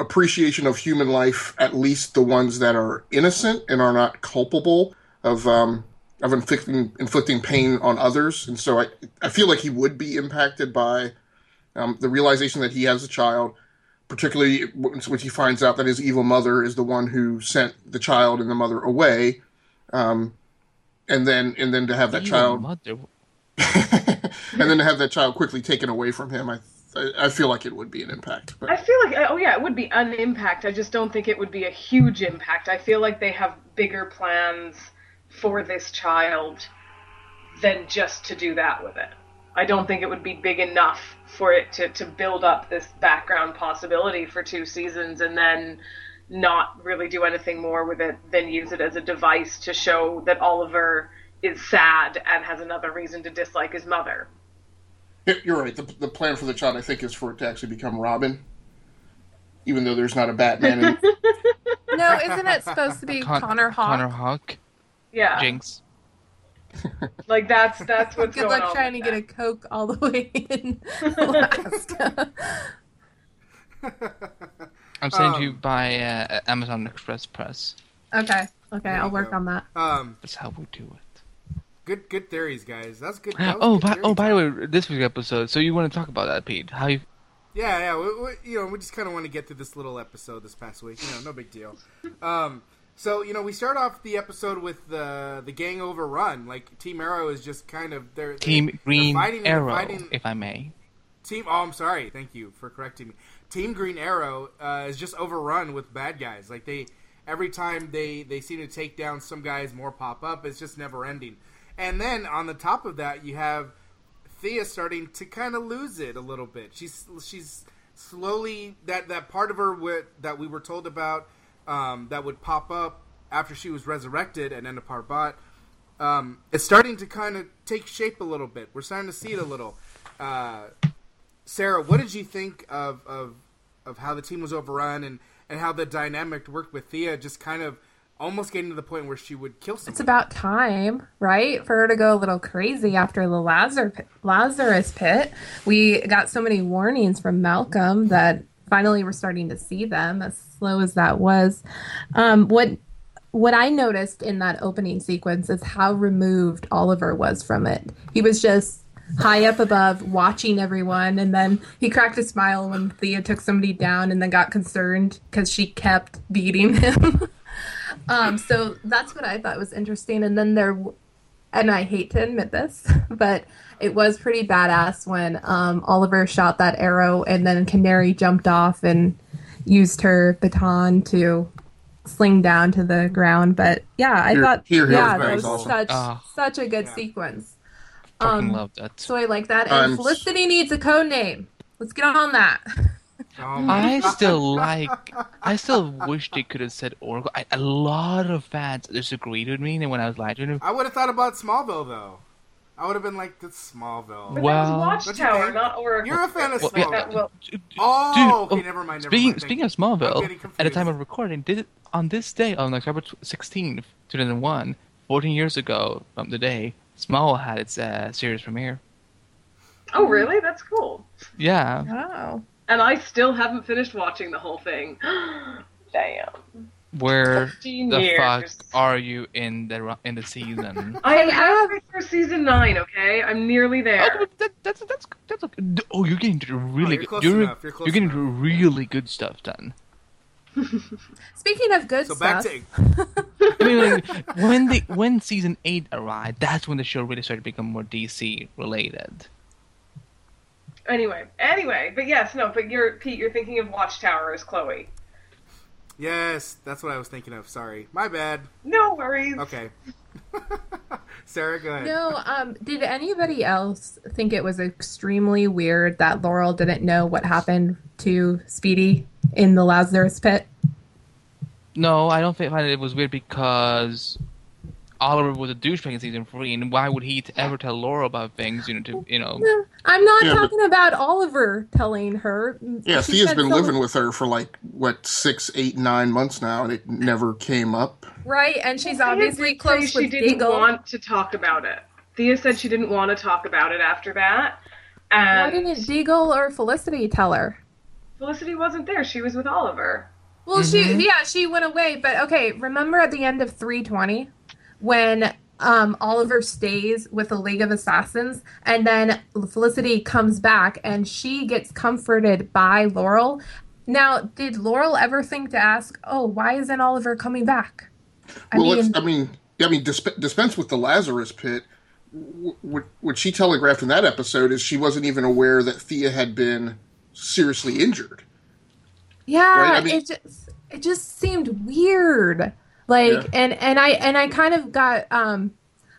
appreciation of human life, at least the ones that are innocent and are not culpable of um, of inflicting inflicting pain on others. And so I I feel like he would be impacted by um, the realization that he has a child, particularly when he finds out that his evil mother is the one who sent the child and the mother away. Um, and then and then to have that Evil child and then to have that child quickly taken away from him, I I feel like it would be an impact. But I feel like, oh yeah, it would be an impact. I just don't think it would be a huge impact. I feel like they have bigger plans for this child than just to do that with it. I don't think it would be big enough for it to, to build up this background possibility for two seasons and then not really do anything more with it than use it as a device to show that Oliver is sad and has another reason to dislike his mother. Yeah, You're right. The, the plan for the child, I think, is for it to actually become Robin, even though there's not a Batman. In, No, isn't it supposed to be Con- Connor Hawke? Connor Hawke. Yeah. Jinx. Like that's that's what's Good going luck on. trying to with get a. Coke all the way in Alaska. I'm sending Um, you by uh, Amazon Express Press. okay, okay, I'll work go. on that. Um, That's how we do it. Good good theories, guys. That's good. that Oh, good by, theory oh, by the way, this week's episode. So you want to talk about that, Pete? How you? Yeah, yeah. We, we, you know, we just kind of want to get through this little episode this past week. You know, no big deal. Um, so you know, we start off the episode with the the gang overrun. Like Team Arrow is just kind of they're Team Green they're Arrow, fighting- if I may. Team. Oh, I'm sorry. Thank you for correcting me. Team Green Arrow uh, is just overrun with bad guys. Like they, every time they they seem to take down some guys, more pop up. It's just never ending. And then on the top of that, you have Thea starting to kind of lose it a little bit. She's she's slowly that that part of her wi- that we were told about um, that would pop up after she was resurrected and Nanda Parbat. Um, it's starting to kind of take shape a little bit. We're starting to see it a little. Uh, Sarah, what did you think of, of of how the team was overrun and, and how the dynamic worked with Thea just kind of almost getting to the point where she would kill someone? It's about time, right, for her to go a little crazy after the Lazar Lazarus pit. We got so many warnings from Malcolm that finally we're starting to see them. As slow as that was, um, what what I noticed in that opening sequence is how removed Oliver was from it. He was just high up above watching everyone and then he cracked a smile when Thea took somebody down and then got concerned because she kept beating him. um, so that's what I thought was interesting. And then there, and I hate to admit this, but it was pretty badass when um, Oliver shot that arrow and then Canary jumped off and used her baton to sling down to the ground. But yeah, I Here- thought here, here yeah, that was awesome. such Ah. such a good Yeah. sequence. Fucking Um, love that. So I like that. And I'm Felicity needs a code name. Let's get on that. Oh my I still like. I still wish they could have said Oracle. I, a lot of fans disagreed with me, and when I was like, I would have thought about Smallville though. I would have been like, "That's Smallville." But Well- that was Don't you Watchtower, think? not Oracle. You're a fan of Well, Smallville. yeah, That will- Oh, Dude, okay, oh, never mind. Never speaking mind. speaking of Smallville, at the time of recording, did it on this day on October sixteenth, two thousand one, 14 years ago from the day, Smallville had its uh, series premiere. Oh, really? That's cool. Yeah, Wow. And I still haven't finished watching the whole thing. Damn. where the years. fuck are you in the in the season? I am Hey, I halfway through season nine. Okay, I'm nearly there. Oh, that, that's that's that's okay. Oh, you're getting to oh, really you're good. close You're, you're getting enough. really good stuff done. Speaking of good So back stuff, to I mean, like, when the when season eight arrived, that's when the show really started to become more DC related. Anyway, anyway, but yes, no, but you're Pete. You're thinking of Watchtower as Chloe. yes, that's what I was thinking of. Sorry, my bad. No worries. Okay. Sarah, go ahead. No, um, did anybody else think it was extremely weird that Laurel didn't know what happened to Speedy in the Lazarus pit? No, I don't think find it was weird because Oliver was a douchebag in season three, and why would he t- ever tell Laura about things? You know, to you know. No, I'm not Yeah, but- talking about Oliver telling her. Yeah, She Thea's said been some- living with her for like what six, eight, nine months now, and it never came up. right, and she's Thea obviously did close say she with didn't Diggle. want to talk about it. Thea said she didn't want to talk about it after that. And Why didn't Diggle or Felicity tell her? Felicity wasn't there. She was with Oliver. Well, Mm-hmm. she yeah, she went away, but okay, remember at the end of 320 when um Oliver stays with the League of Assassins and then Felicity comes back and she gets comforted by Laurel. Now, did Laurel ever think to ask, "Oh, why isn't Oliver coming back?" I well, mean, I mean, I mean, disp- dispense with the Lazarus pit. What, what she telegraphed in that episode is she wasn't even aware that Thea had been seriously injured. Yeah, Right, I mean- it just it just seemed weird. Like Yeah. and and I and I kind of got um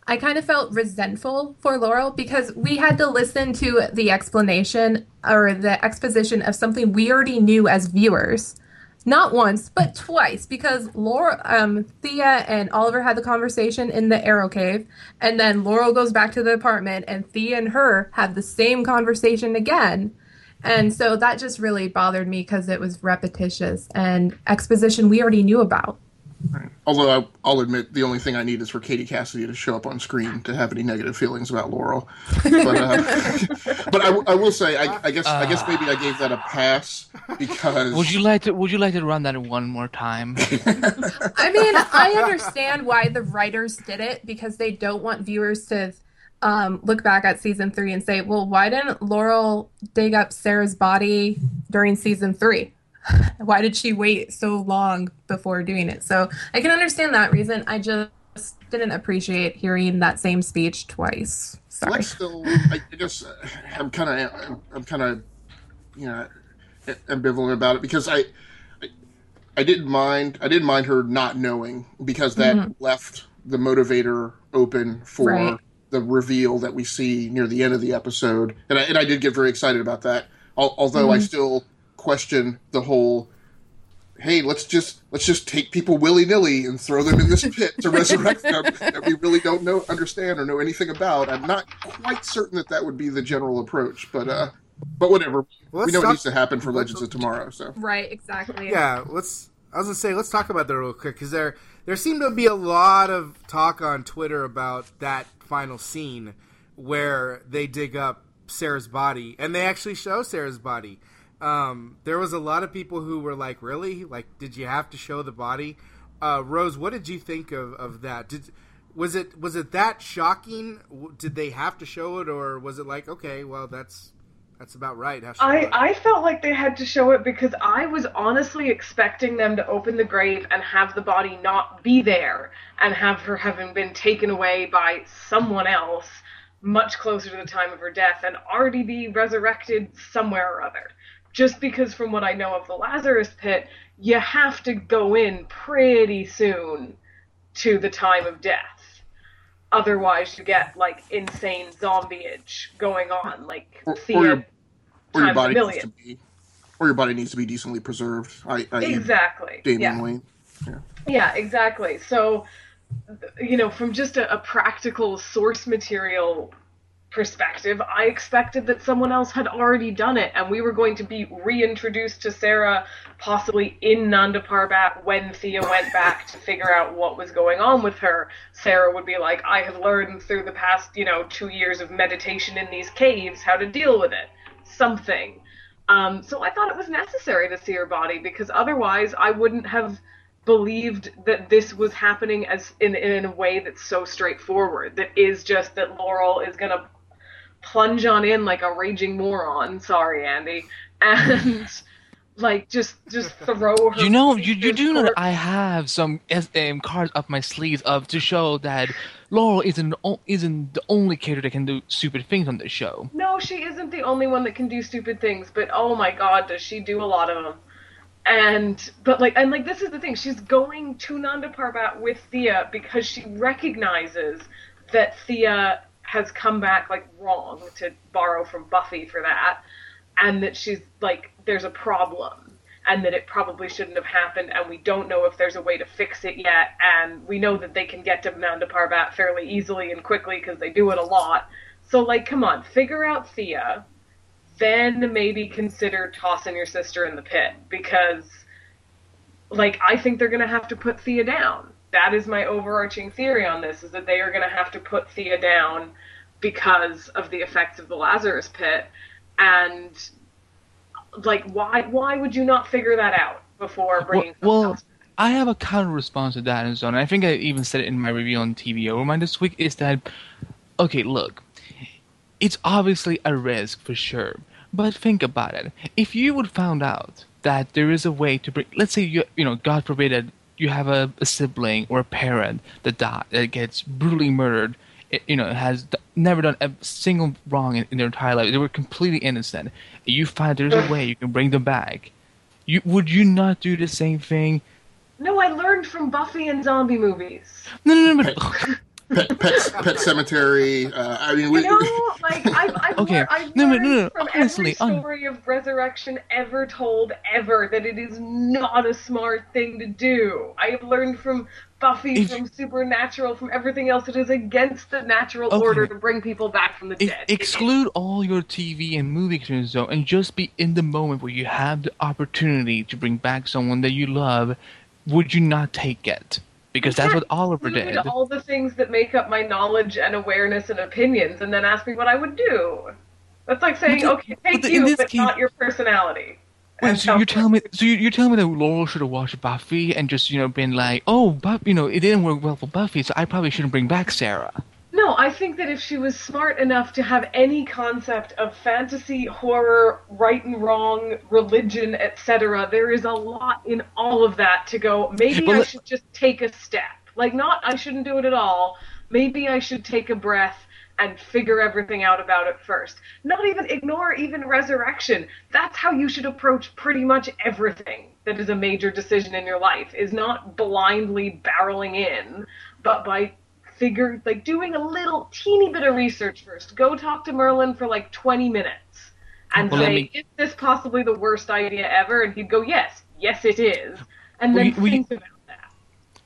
I kind of felt resentful for Laurel because we had to listen to the explanation or the exposition of something we already knew as viewers. Not once, but twice, because Laura, um, Thea and Oliver had the conversation in the Arrow Cave, and then Laurel goes back to the apartment, and Thea and her have the same conversation again. And so that just really bothered me because it was repetitious and exposition we already knew about. Although I, I'll admit, the only thing I need is for Katie Cassidy to show up on screen to have any negative feelings about Laurel. But, uh, but I, w- I will say, I, I guess, I guess maybe I gave that a pass because Would you like to? Would you like to run that one more time? I mean, I understand why the writers did it because they don't want viewers to um, look back at season three and say, well, why didn't Laurel dig up Sarah's body during season three? Why did she wait so long before doing it? So I can understand that reason. I just didn't appreciate hearing that same speech twice. Sorry. Let's still. I just, uh, I'm kind of, I'm kind of, you know, ambivalent about it because I, I, I didn't mind. I didn't mind her not knowing because that left the motivator open for Right. the reveal that we see near the end of the episode, and I, and I did get very excited about that. Al- Although I still question the whole. Hey, let's just let's just take people willy nilly and throw them in this pit to resurrect them that we really don't know, understand, or know anything about. I'm not quite certain that that would be the general approach, but uh, but whatever. Well, we let's know talk- what needs to happen for Legends of Tomorrow. So Right, exactly. Yeah, let's. I was gonna say let's talk about that real quick because there there seemed to be a lot of talk on Twitter about that final scene where they dig up Sarah's body and they actually show Sarah's body. Um, there was a lot of people who were like, "Really? Like, did you have to show the body?" Uh, Rose, what did you think of, of that? Did was it was it that shocking? Did they have to show it, or was it like, okay, well, that's that's about right? I. I felt like they had to show it because I was honestly expecting them to open the grave and have the body not be there and have her having been taken away by someone else much closer to the time of her death and already be resurrected somewhere or other. Just because, from what I know of the Lazarus pit, you have to go in pretty soon to the time of death. Otherwise, you get like insane zombie-age going on, like or, or your, or your body needs to be, or your body needs to be decently preserved. I, I Exactly. Damian yeah. Wayne. Yeah, exactly. So, you know, from just a, a practical source material perspective, I expected that someone else had already done it, and we were going to be reintroduced to Sarah, possibly in Nanda Parbat, when Thea went back to figure out what was going on with her. Sarah would be like, I have learned through the past, you know, two years of meditation in these caves how to deal with it. Something. Um, so I thought it was necessary to see her body because otherwise I wouldn't have believed that this was happening as in in a way that's so straightforward. That is just that Laurel is gonna plunge on in like a raging moron. Sorry, Andy, and like just just throw her. You know, you, you do know that I have some S- um, cards up my sleeves of to show that Laurel isn't isn't the only character that can do stupid things on this show. No, she isn't the only one that can do stupid things, but oh my god, does she do a lot of them. And but like and like this is the thing, she's going to Nanda Parbat with Thea because she recognizes that Thea has come back like wrong to borrow from Buffy for that, and that she's like there's a problem and that it probably shouldn't have happened and we don't know if there's a way to fix it yet and we know that they can get to Nanda Parbat fairly easily and quickly because they do it a lot. So like come on, figure out Thea, then maybe consider tossing your sister in the pit because like I think they're to have to put Thea down. That is my overarching theory on this is that they are going to have to put Thea down because of the effects of the Lazarus pit and like why why would you not figure that out before bringing well, well I have a counter response to that and so on. I think I even said it in my review on TV Overmind this week is that okay, look, it's obviously a risk for sure. But think about it. If you would found out that there is a way to bring, let's say you, you know, God forbid that you have a, a sibling or a parent that die, that gets brutally murdered, it, you know, has never done a single wrong in, in, their entire life. They were completely innocent. You find there's a way you can bring them back. You would you not do the same thing? No, I learned from Buffy and zombie movies. No, no, no, but Pet, pet, pet cemetery. Uh, I mean, we, you know, like I've, I've, okay. learned, I've no, no, learned no, no, from honestly, every story of resurrection ever told ever that it is not a smart thing to do. I have learned from Buffy, If- from Supernatural, from everything else. It is against the natural Okay. order to bring people back from the Ex- dead. Exclude all your TV and movie experience though, and just be in the moment where you have the opportunity to bring back someone that you love. Would you not take it? Because that's what Oliver did. all the things that make up my knowledge and awareness and opinions, and then ask me what I would do. That's like saying, But okay, but take you, but case, not your personality." Wait, so you're telling me? So you're, you're telling me that Laurel should have watched Buffy and just you know been like, oh, but you know it didn't work well for Buffy, so I probably shouldn't bring back Sarah. No, I think that if she was smart enough to have any concept of fantasy, horror, right and wrong, religion, etc., there is a lot in all of that to go, maybe Well, I should just take a step. Like, not I shouldn't do it at all. Maybe I should take a breath and figure everything out about it first. Not even ignore even resurrection. That's how you should approach pretty much everything that is a major decision in your life, is not blindly barreling in, but by figure like doing a little teeny bit of research first. Go talk to Merlyn for like 20 minutes and Well, say, me- "Is this possibly the worst idea ever?" And he'd go, "Yes, yes, it is." And then you- well, you- think about that.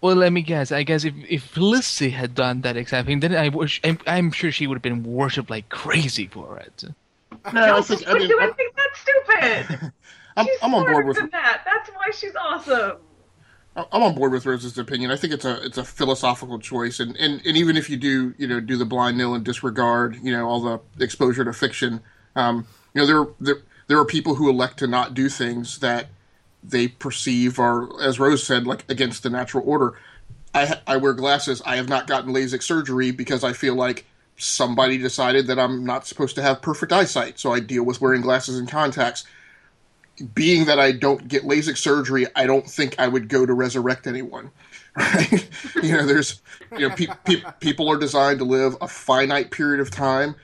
Well, let me guess. I guess if if Felicity had done that exact thing, then I wish I'm, I'm sure she would have been worshipped like crazy for it. no, I think, I mean, do I think that's stupid? I'm, she's I'm on board with than that. That's why she's awesome. I'm on board with Rose's opinion. I think it's a it's a philosophical choice, and, and, and even if you do you know do the blind nil and disregard you know all the exposure to fiction, um, you know there there there are people who elect to not do things that they perceive are, as Rose said, like against the natural order. I I wear glasses. I have not gotten LASIK surgery because I feel like somebody decided that I'm not supposed to have perfect eyesight, so I deal with wearing glasses and contacts being that I don't get LASIK surgery, I don't think I would go to resurrect anyone. Right? you know, there's, you know, pe- pe- people are designed to live a finite period of time.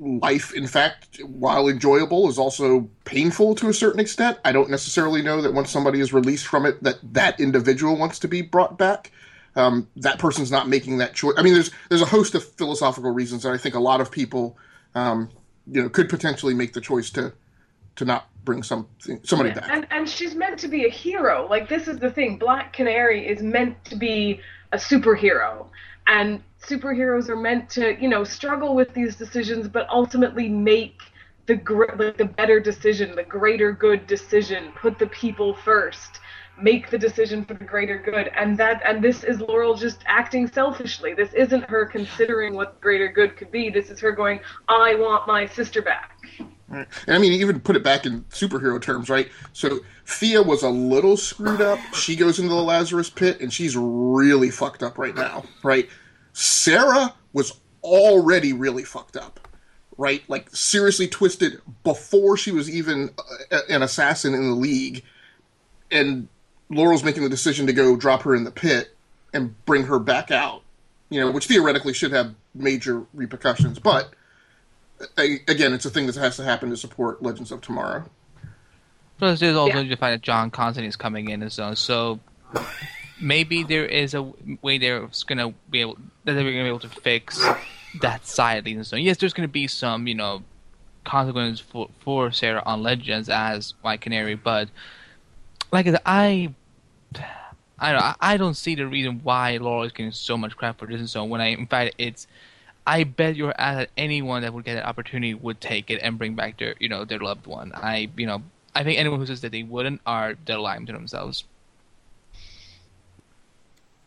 Life, in fact, while enjoyable, is also painful to a certain extent. I don't necessarily know that once somebody is released from it, that that individual wants to be brought back. Um, that person's not making that choice. I mean, there's there's a host of philosophical reasons that I think a lot of people, um, you know, could potentially make the choice to to not bring something somebody back. And and she's meant to be a hero. Like this is the thing. Black Canary is meant to be a superhero. And superheroes are meant to, you know, struggle with these decisions but ultimately make the gr- like the better decision, the greater good decision, put the people first. Make the decision for the greater good, and that and this is Laurel just acting selfishly. This isn't her considering what the greater good could be. This is her going, "I want my sister back." Right. And I mean, even put it back in superhero terms, right? So Thea was a little screwed up. She goes into the Lazarus pit, and she's really fucked up right now, right? Sarah was already really fucked up, right? Like seriously twisted before she was even uh, an assassin in the league, and Laurel's making the decision to go drop her in the pit and bring her back out, you know, which theoretically should have major repercussions, but a- again, it's a thing that has to happen to support Legends of Tomorrow. Plus, there's also Yeah. the fact that John Constantine is coming in and so on. So maybe there is a way they're gonna be able that they're gonna be able to fix that side of things. So yes, there's gonna be some you know consequences for for Sarah on Legends as White Canary, but like I I. I don't, I don't see the reason why Laura is getting so much crap for this and so when I in fact it's I bet your ass that anyone that would get an opportunity would take it and bring back their you know their loved one. I you know I think anyone who says that they wouldn't are they're lying to themselves.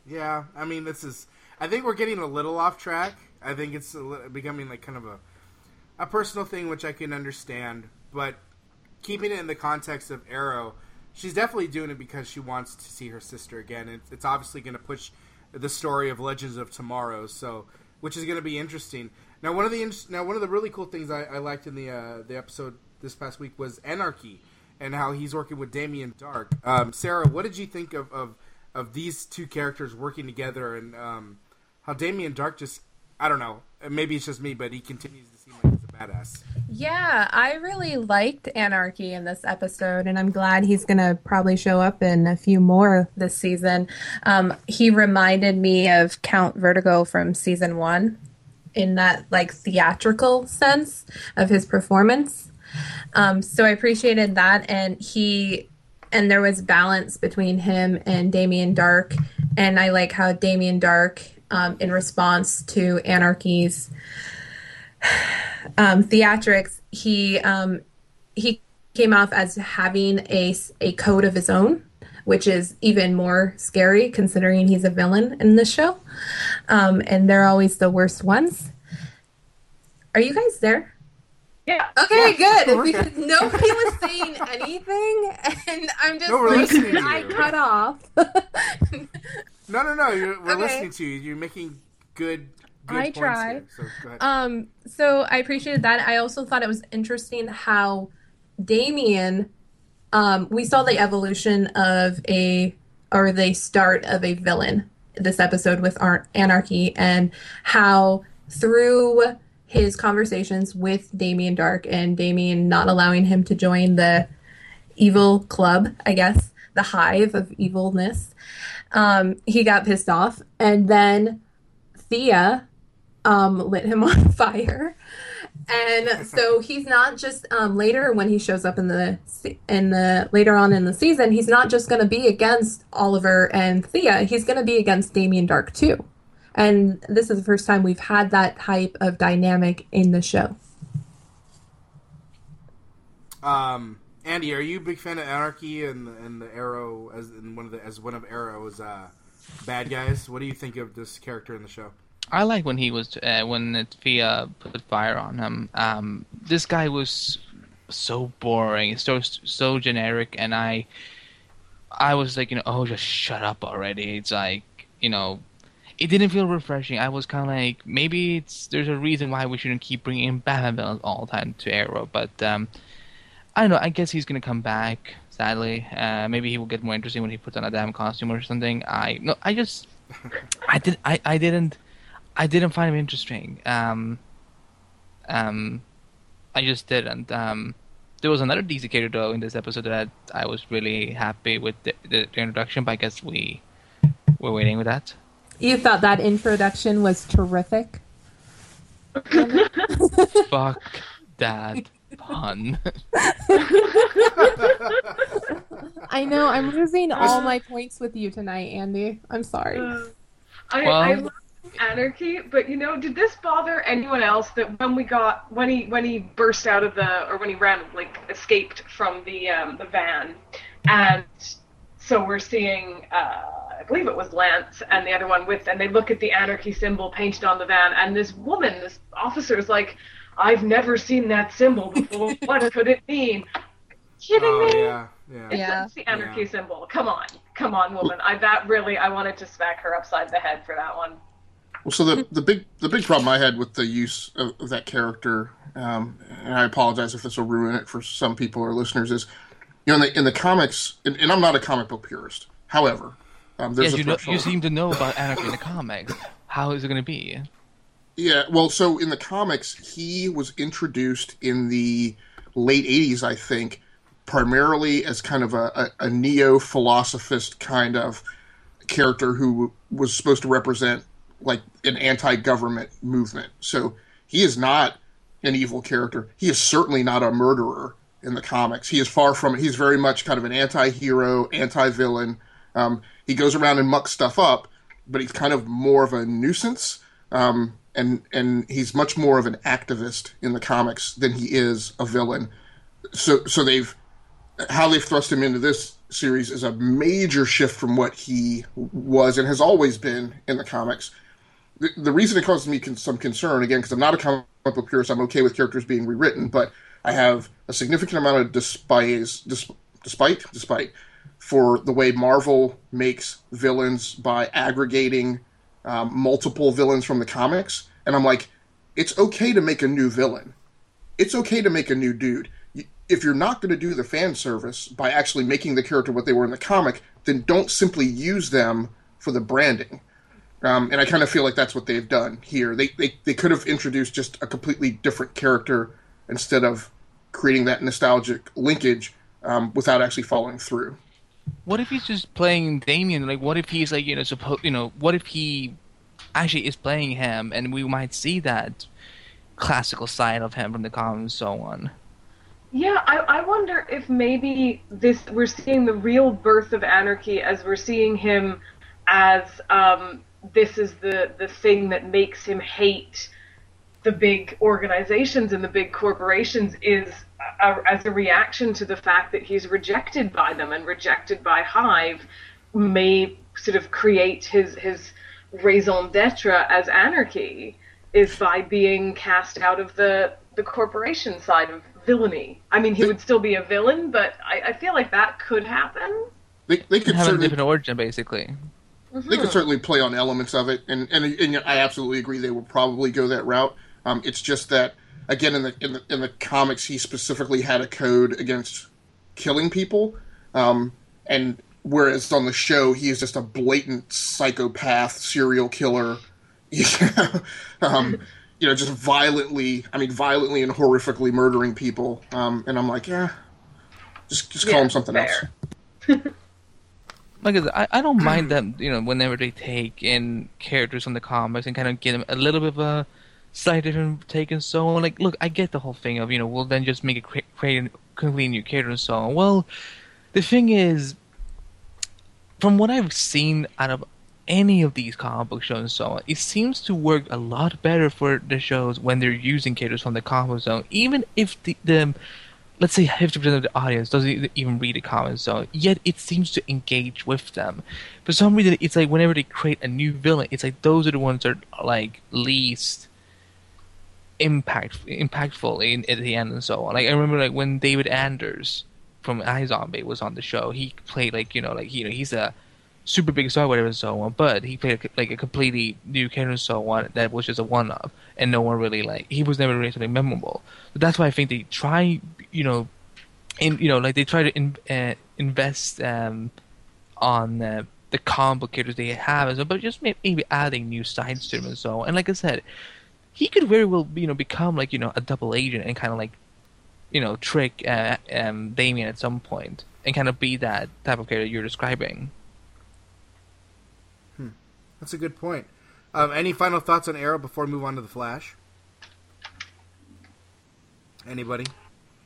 Yeah, I mean, this is. I think we're getting a little off track. I think it's li- becoming like kind of a a personal thing, which I can understand. But keeping it in the context of Arrow, she's definitely doing it because she wants to see her sister again. It's obviously going to push the story of Legends of Tomorrow, so which is going to be interesting. Now, one of the now one of the really cool things I, I liked in the uh, the episode this past week was Anarchy and how he's working with Damien Darhk. Um, Sarah, what did you think of, of of these two characters working together and um, how Damien Darhk just I don't know maybe it's just me but he continues to seem like badass. Yeah, I really liked Anarchy in this episode, and I'm glad he's going to probably show up in a few more this season. Um, he reminded me of Count Vertigo from season one in that like theatrical sense of his performance. Um, so I appreciated that, and he and there was balance between him and Damien Darhk, and I like how Damien Darhk, um, in response to Anarchy's um, theatrics, he um, he came off as having a a code of his own, which is even more scary considering he's a villain in this show, um, and they're always the worst ones. Are you guys there? Yeah. Okay, Yeah, good. we're Because nobody was saying anything, and I'm just No, we're like, listening to I cut off. No, no, no. You're, we're Okay. listening to you. You're making good. Good I try. Here, so. Um, so I appreciated that. I also thought it was interesting how Damien, um, we saw the evolution of a, or the start of a villain this episode with Ar- Anarchy, and how through his conversations with Damien Darhk and Damien not allowing him to join the evil club, I guess, the hive of evilness, um, he got pissed off. And then Thea um, lit him on fire. And so he's not just um, later when he shows up in the in the later on in the season, he's not just going to be against Oliver and Thea. He's going to be against Damien Darhk too. And this is the first time we've had that type of dynamic in the show. Um, Andy, are you a big fan of Anarchy and and the Arrow as in one of the as one of Arrow's uh, bad guys? What do you think of this character in the show? I like when he was uh, when Thea put fire on him. Um, this guy was so boring, so so generic, and I I was like, you know, oh, just shut up already. It's like, you know, it didn't feel refreshing. I was kind of like, maybe it's there's a reason why we shouldn't keep bringing in Batman villains all the time to Arrow, but um, I don't know. I guess he's gonna come back. Sadly, uh, maybe he will get more interesting when he puts on a damn costume or something. I no, I just, I did, I, I didn't, I didn't find him interesting. Um, um, I just didn't. Um, there was another DC character though in this episode that I was really happy with the, the, the introduction, but I guess we we're waiting with that. You thought that introduction was terrific. Fuck that pun. I know. I'm losing all my points with you tonight, Andy. I'm sorry. I, Well- I love anarchy, but you know, did this bother anyone else that when we got when he when he burst out of the or when he ran like escaped from the um, the van, and so we're seeing uh, I believe it was Lance and the other one with, and they look at the anarchy symbol painted on the van, and this woman, this officer, is like, "I've never seen that symbol before. what could it mean?" Kidding Oh me? yeah, yeah. It's, Yeah. it's the anarchy Yeah. symbol. Come on, come on, woman. I that really I wanted to smack her upside the head for that one. Well, so the the big the big problem I had with the use of, of that character, um, and I apologize if this will ruin it for some people or listeners, is you know in the in the comics, and, and I'm not a comic book purist. However, um, there's yeah, a you know, you seem to know about Anarchy in the comics. How is it going to be? Yeah, well, so in the comics, he was introduced in the late '80s, I think, primarily as kind of a, a, a neo philosophist kind of. character who was supposed to represent like an anti-government movement. So he is not an evil character. He is certainly not a murderer in the comics. He is far from it. He's very much kind of an anti-hero, anti-villain. Um, he goes around and mucks stuff up, but he's kind of more of a nuisance. Um, and and he's much more of an activist in the comics than he is a villain. So so they've how they've thrust him into this series is a major shift from what he was and has always been in the comics. The, the reason it causes me con- some concern, again, because I'm not a comic book purist, I'm okay with characters being rewritten, but I have a significant amount of despise, dis- despite, despite, for the way Marvel makes villains by aggregating um, multiple villains from the comics. And I'm like, it's okay to make a new villain. It's okay to make a new dude if you're not going to do the fan service by actually making the character what they were in the comic, then don't simply use them for the branding. Um, and I kind of feel like that's what they've done here. They, they they could have introduced just a completely different character instead of creating that nostalgic linkage um, without actually following through. What if he's just playing Damien? Like, what if he's like you know supposed you know what if he actually is playing him, and we might see that classical side of him from the comics and so on. Yeah, I, I wonder if maybe this we're seeing the real birth of anarchy as we're seeing him as um, this is the the thing that makes him hate the big organizations and the big corporations is a, as a reaction to the fact that he's rejected by them and rejected by Hive may sort of create his his raison d'etre as anarchy is by being cast out of the the corporation side of villainy. I mean, he they, would still be a villain, but I, I, feel like that could happen. They, they could have a different origin, basically. Mm-hmm. They could certainly play on elements of it, and, and and I absolutely agree they will probably go that route. Um, it's just that again in the in the in the comics, he specifically had a code against killing people, um, and whereas on the show he is just a blatant psychopath serial killer. um, you know, just violently, I mean, violently and horrifically murdering people. Um, and I'm like, yeah, just just call him something fair. else. like I, I don't mind them, you know, whenever they take in characters from the comics and kind of give them a little bit of a slightly different take and so on. Like, look, I get the whole thing of, you know, we'll then just make a create, create a completely new character and so on. Well, the thing is, from what I've seen out of any of these comic book shows and so on, it seems to work a lot better for the shows when they're using characters from the comic zone, even if the, the let's say 50% of the audience doesn't even read the comic zone, yet it seems to engage with them. For some reason, it's like whenever they create a new villain, it's like those are the ones that are like least impact impactful in at the end and so on. Like I remember like when David Anders from iZombie was on the show, he played like you know like you know he's a super big star, whatever, and so on. But he played a, like a completely new character, and so on. That was just a one-off, and no one really like. He was never really something memorable. So that's why I think they try, you know, in you know, like they try to in, uh, invest um, on uh, the characters they have, and so, but just maybe adding new sides to them and so on. And like I said, he could very well, you know, become like you know a double agent and kind of like, you know, trick uh, um, Damien at some point and kind of be that type of character you're describing. That's a good point. Um, any final thoughts on Arrow before we move on to the Flash? Anybody?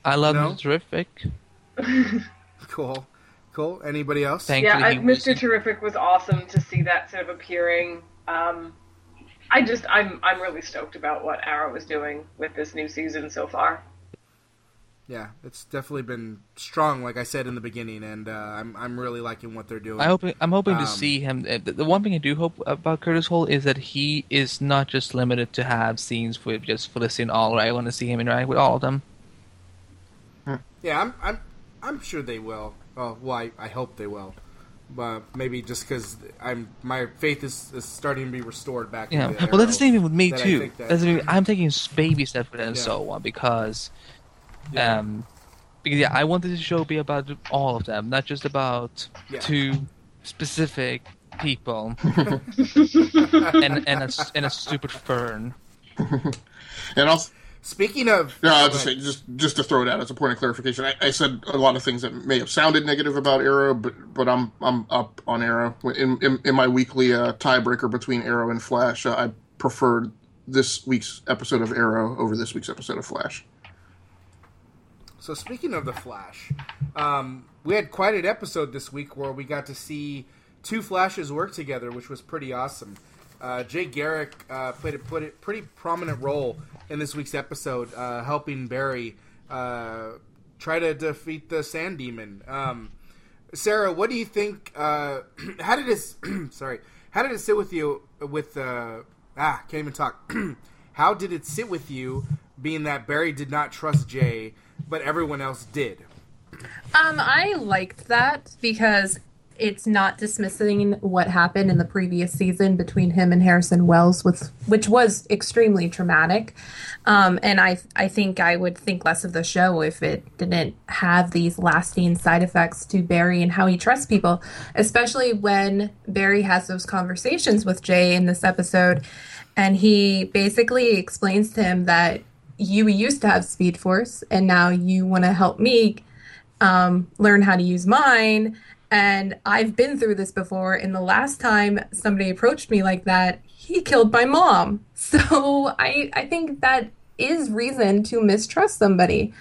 I love no? Terrific. cool, cool. Anybody else? yeah, I, Mr. Terrific was awesome to see that sort of appearing. Um, I just, I'm, I'm really stoked about what Arrow is doing with this new season so far yeah, it's definitely been strong, like I said in the beginning, and uh, I'm I'm really liking what they're doing. I hope I'm hoping um, to see him. Uh, the, the one thing I do hope about Curtis Holt is that he is not just limited to have scenes with just Felicity all. Right, I want to see him interact with all of them. Yeah, I'm I'm I'm sure they will. Oh, well, I, I hope they will. But maybe just because I'm my faith is, is starting to be restored back. Yeah, well, that's the same with me too. That, I'm taking baby steps with it and yeah. so on because yeah. Um, because yeah, I wanted the show to be about all of them, not just about yeah. two specific people and and a, and a stupid fern. and also Speaking of, No, I'll just say, just just to throw it out as a point of clarification, I, I said a lot of things that may have sounded negative about Arrow, but but I'm I'm up on Arrow in in, in my weekly uh, tiebreaker between Arrow and Flash. Uh, I preferred this week's episode of Arrow over this week's episode of Flash. So speaking of the Flash, um, we had quite an episode this week where we got to see two Flashes work together, which was pretty awesome. Uh, Jay Garrick uh, played a put a pretty prominent role in this week's episode, uh, helping Barry uh, try to defeat the Sand Demon. Um, Sarah, what do you think? Uh, how did it? sorry, how did it sit with you? With uh, ah, can't even talk. how did it sit with you, being that Barry did not trust Jay, but everyone else did? Um, I liked that because it's not dismissing what happened in the previous season between him and Harrison Wells, with which was extremely traumatic. Um, and I I think I would think less of the show if it didn't have these lasting side effects to Barry and how he trusts people, especially when Barry has those conversations with Jay in this episode, and he basically explains to him that you used to have Speed Force and now you want to help me um, learn how to use mine. And I've been through this before. And the last time somebody approached me like that, he killed my mom. So I, I think that is reason to mistrust somebody.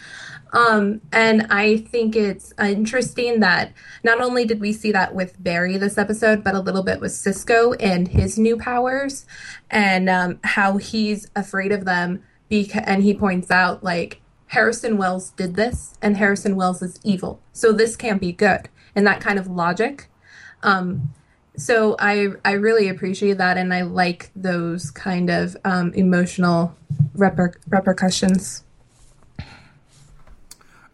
Um, and I think it's interesting that not only did we see that with Barry this episode, but a little bit with Cisco and his new powers and um, how he's afraid of them. Beca- and he points out, like, Harrison Wells did this, and Harrison Wells is evil. So this can't be good. And that kind of logic. Um, so I I really appreciate that, and I like those kind of um, emotional reper- repercussions.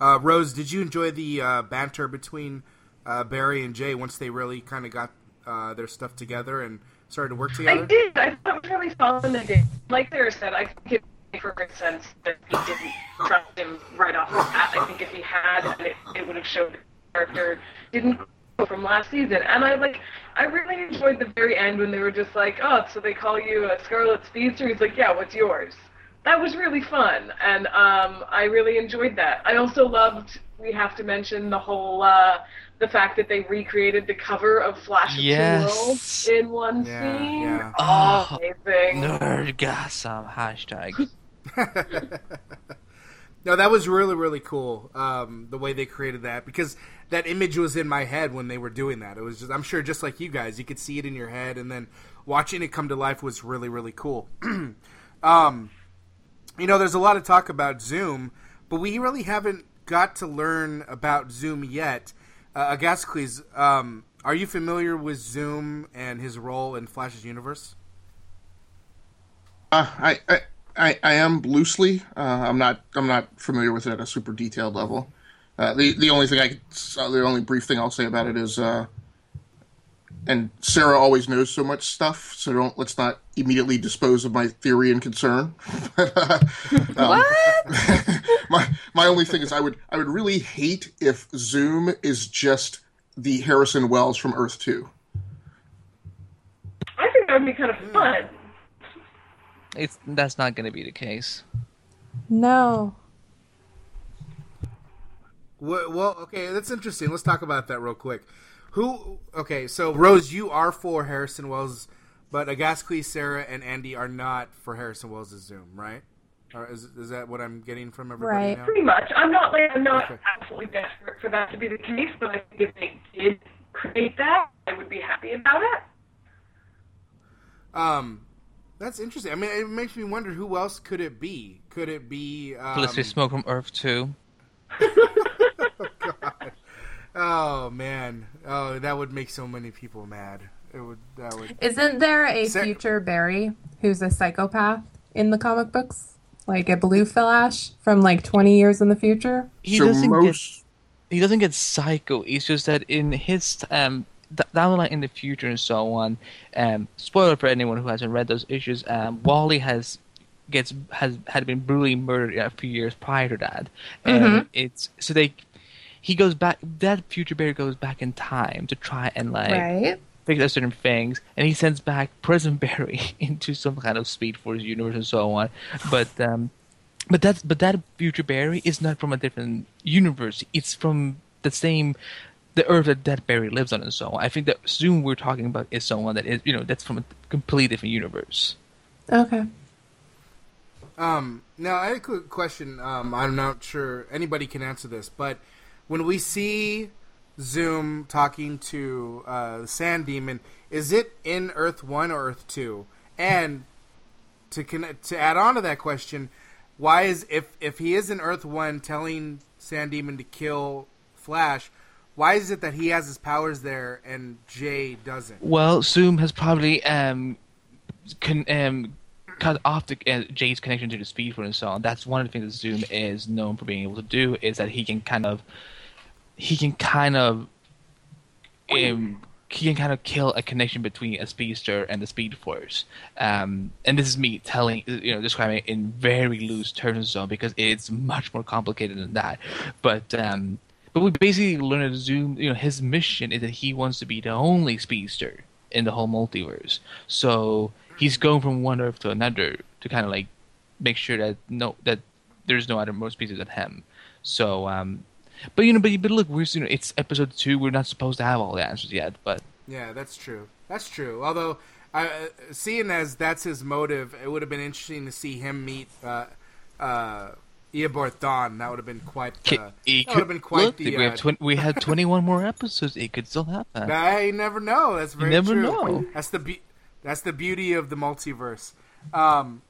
Uh, Rose, did you enjoy the uh, banter between uh, Barry and Jay once they really kind of got uh, their stuff together and started to work together? I did. I thought it was really fun. They did. Like Sarah said, I think it made perfect sense that he didn't trust him right off the bat. I think if he had, it, it would have showed the character didn't go from last season. And I like, I really enjoyed the very end when they were just like, oh, so they call you a Scarlet Speedster? He's like, yeah, what's yours? That was really fun, and um, I really enjoyed that. I also loved. We have to mention the whole uh, the fact that they recreated the cover of Flash of Two Worlds in one Yeah, scene. yeah. Oh, Amazing. Nerdgasm hashtag. No, that was really really cool. Um, the way they created that because that image was in my head when they were doing that. It was just I'm sure just like you guys, you could see it in your head, and then watching it come to life was really really cool. um, you know, there's a lot of talk about Zoom, but we really haven't got to learn about Zoom yet. Uh, Agascles, um, are you familiar with Zoom and his role in Flash's universe? Uh, I I I am loosely. Uh, I'm not I'm not familiar with it at a super detailed level. Uh, the the only thing I could, uh, the only brief thing I'll say about it is, uh, and Sarah always knows so much stuff, so don't let's not immediately dispose of my theory and concern. but, uh, um, my my only thing is I would I would really hate if Zoom is just the Harrison Wells from Earth Two. I think that would be kind of fun. It's that's not going to be the case. No. Well, well, okay, that's interesting. Let's talk about that real quick. Who? Okay, so Rose, you are for Harrison Wells, but Agascles, Sarah, and Andy are not for Harrison Wells' Zoom, right? Or is, is that what I'm getting from everybody Right. now? Pretty much. I'm not like I'm not Okay. absolutely desperate for that to be the case, but I think if they did create that, I would be happy about it. Um, that's interesting. I mean, it makes me wonder who else could it be? Could it be? Um, Felicity Smoak from Earth 2. oh man, oh that would make so many people mad. It would. That would. Isn't there a Sa- future Barry who's a psychopath in the comic books? Like a blue flash from like 20 years in the future? He doesn't get he doesn't get psycho. It's just that in his um th- down the line in the future and so on. Um, spoiler for anyone who hasn't read those issues. Um, Wally has gets has had been brutally murdered a few years prior to that, and it's so they he goes back. That future Barry goes back in time to try and like Right. fix out certain things, and he sends back Prison Barry into some kind of Speed Force universe and so on. But um, but that's but that future Barry is not from a different universe. It's from the same the Earth that that Barry lives on, and so on. I think that Zoom we're talking about is someone that is you know that's from a completely different universe. Okay. Um, now I have a quick question. Um, I'm not sure anybody can answer this, but when we see Zoom talking to uh, the Sand Demon, is it in Earth One or Earth Two? And to connect, to add on to that question, why is if if he is in Earth One telling Sand Demon to kill Flash? Why is it that he has his powers there and Jay doesn't? Well, Zoom has probably um, con- um, cut off the, uh, Jay's connection to the Speed Force and so on. That's one of the things that Zoom is known for being able to do is that he can kind of he can kind of um, he can kind of kill a connection between a speedster and the Speed Force. Um, and this is me telling you know describing it in very loose terms so because it's much more complicated than that. But um, but we basically learn that Zoom, you know, his mission is that he wants to be the only speedster in the whole multiverse. So he's going from one Earth to another to kind of like make sure that no that there's no other more species than him. So, um, but you know, but but look, we're you know it's episode two. We're not supposed to have all the answers yet, but Yeah, that's true. That's true. Although, uh, seeing as that's his motive, it would have been interesting to see him meet uh, uh, Eobard Thawne. That would have been quite. Uh, it that would have been quite look, the. we, Uh, we had 21 more episodes. It could still happen. I never know. That's very never true. know. That's the be- that's the beauty of the multiverse. Um,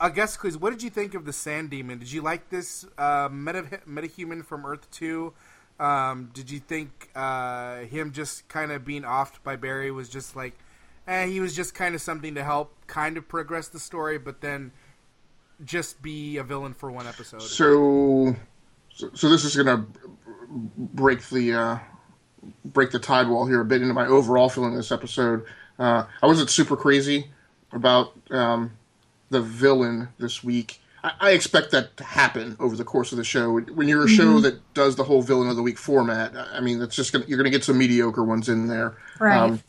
I guess, quiz. What did you think of the Sand Demon? Did you like this uh, meta metahuman from Earth Two? Um, did you think uh, him just kind of being offed by Barry was just like, eh, he was just kind of something to help kind of progress the story, but then just be a villain for one episode? So, so, so this is gonna break the uh, break the tide wall here a bit into my overall feeling of this episode. Uh, I wasn't super crazy about um, the villain this week. I, I expect that to happen over the course of the show. When you're a show Mhm. that does the whole villain of the week format, I mean, that's just gonna, you're going to get some mediocre ones in there. Right.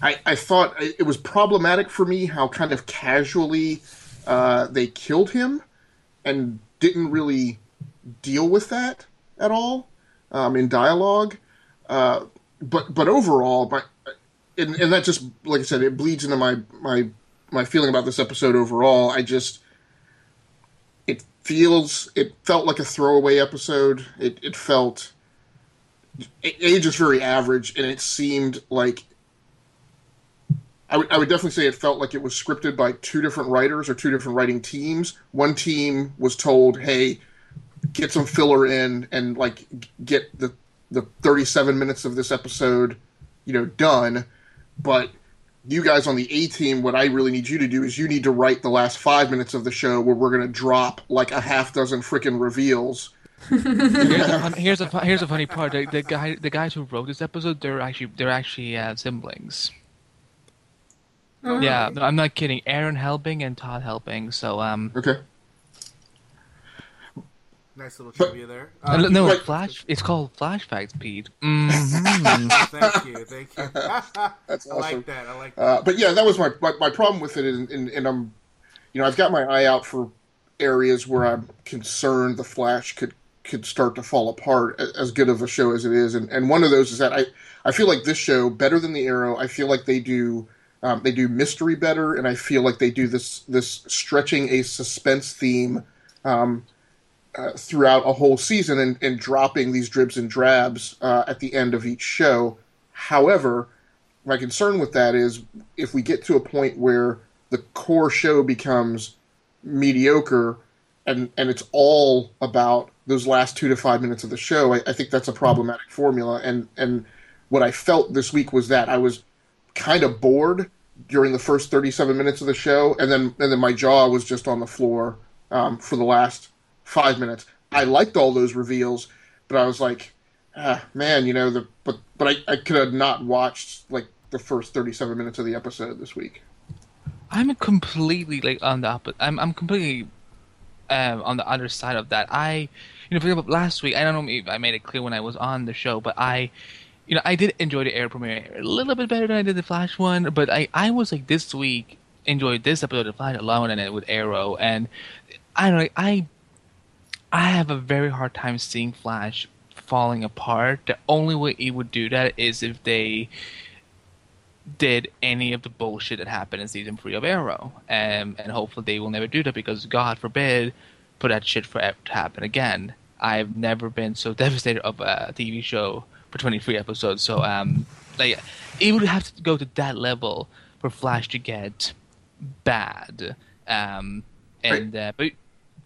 I, I thought it was problematic for me how kind of casually uh, they killed him and didn't really deal with that at all um, in dialogue. Uh, but but overall, my and, and that just like I said, it bleeds into my my my feeling about this episode overall. I just it feels it felt like a throwaway episode. It it felt it just very average, and it seemed like I would, I would definitely say it felt like it was scripted by two different writers or two different writing teams. One team was told, "Hey, get some filler in and like get the the 37 minutes of this episode, you know, done." But you guys on the A team, what I really need you to do is you need to write the last five minutes of the show where we're going to drop like a half dozen freaking reveals. here's, a fun, here's a here's a funny part. The, the guy the guys who wrote this episode, they're actually they're actually uh, siblings. Oh, Yeah, no, I'm not kidding. Aaron Helbing and Todd Helbing. So um. Okay. Nice little trivia there. Uh, Uh, no, like- Flash. It's called Flashbacks, Pete. Mhm. thank you, thank you. That's I like that. I like that. Uh, but yeah, that was my, my my problem with it, and, and, and I'm, you know, I've got my eye out for areas where I'm concerned the Flash could could start to fall apart. As good of a show as it is, and and one of those is that I I feel like this show better than the Arrow. I feel like they do. Um, they do mystery better, and I feel like they do this this stretching a suspense theme um, uh, throughout a whole season and, and dropping these dribs and drabs uh, at the end of each show. However, my concern with that is if we get to a point where the core show becomes mediocre and and it's all about those last two to five minutes of the show, I, I think that's a problematic formula. And and what I felt this week was that I was kind of bored during the first 37 minutes of the show, and then and then my jaw was just on the floor um, for the last five minutes. I liked all those reveals, but I was like, ah, man, you know, the but but I, I could have not watched like the first 37 minutes of the episode this week. I'm completely like on the opposite. I'm I'm completely um, on the other side of that. I, you know, last week I don't know if I made it clear when I was on the show, but I, you know, I did enjoy the air premiere a little bit better than I did the Flash one. But I I was like this week enjoyed this episode of Flash a lot more than I with Arrow, and I don't know, I I have a very hard time seeing Flash falling apart. The only way it would do that is if they did any of the bullshit that happened in season three of Arrow, and hopefully they will never do that because God forbid for that shit for to happen again. I've never been so devastated of a TV show for 23 episodes. So um, like it would have to go to that level for Flash to get bad. Um, and uh, but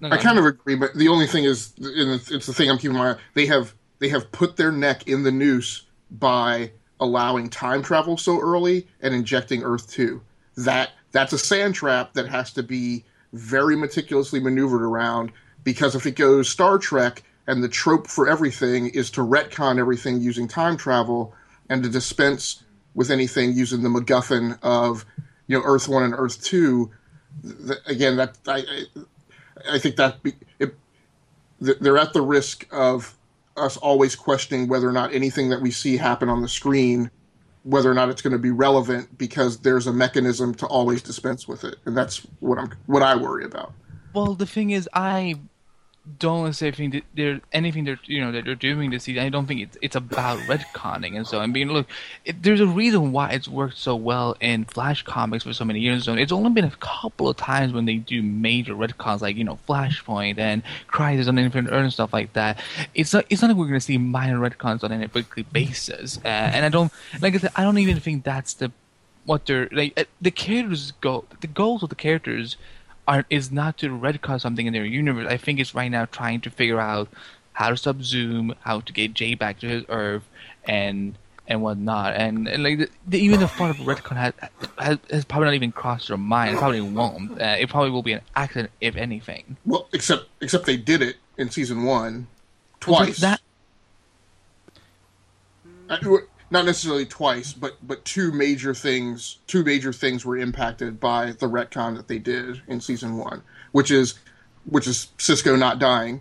no, I kind of agree, but the only thing is, and it's, it's the thing I'm keeping in mind. They have they have put their neck in the noose by allowing time travel so early and injecting Earth two. That that's a sand trap that has to be very meticulously maneuvered around because if it goes Star Trek and the trope for everything is to retcon everything using time travel and to dispense with anything using the MacGuffin of you know Earth one and Earth two. Th- again, that I, I, I think that be, it, they're at the risk of us always questioning whether or not anything that we see happen on the screen, whether or not it's going to be relevant, because there's a mechanism to always dispense with it, and that's what I'm what I worry about. Well, the thing is, I don't necessarily think anything they're you know that they're doing this season. I don't think it's it's about retconning and so. I mean, look, it, there's a reason why it's worked so well in Flash comics for so many years. So it's only been a couple of times when they do major retcons, like you know Flashpoint and Crisis on Infinite Earth and stuff like that. It's not it's not like we're going to see minor retcons on a weekly basis. Uh, and I don't like I said, I don't even think that's the what they're like. Uh, the characters go the goals of the characters are is not to retcon something in their universe. I think it's right now trying to figure out how to stop Zoom, how to get Jay back to his Earth, and and whatnot. And, and like the, the, even the thought of retcon has, has, has probably not even crossed their mind. It probably won't. Uh, it probably will be an accident, if anything. Well, except except they did it in season one twice. That I, not necessarily twice, but but two major things. Two major things were impacted by the retcon that they did in season one, which is which is Cisco not dying.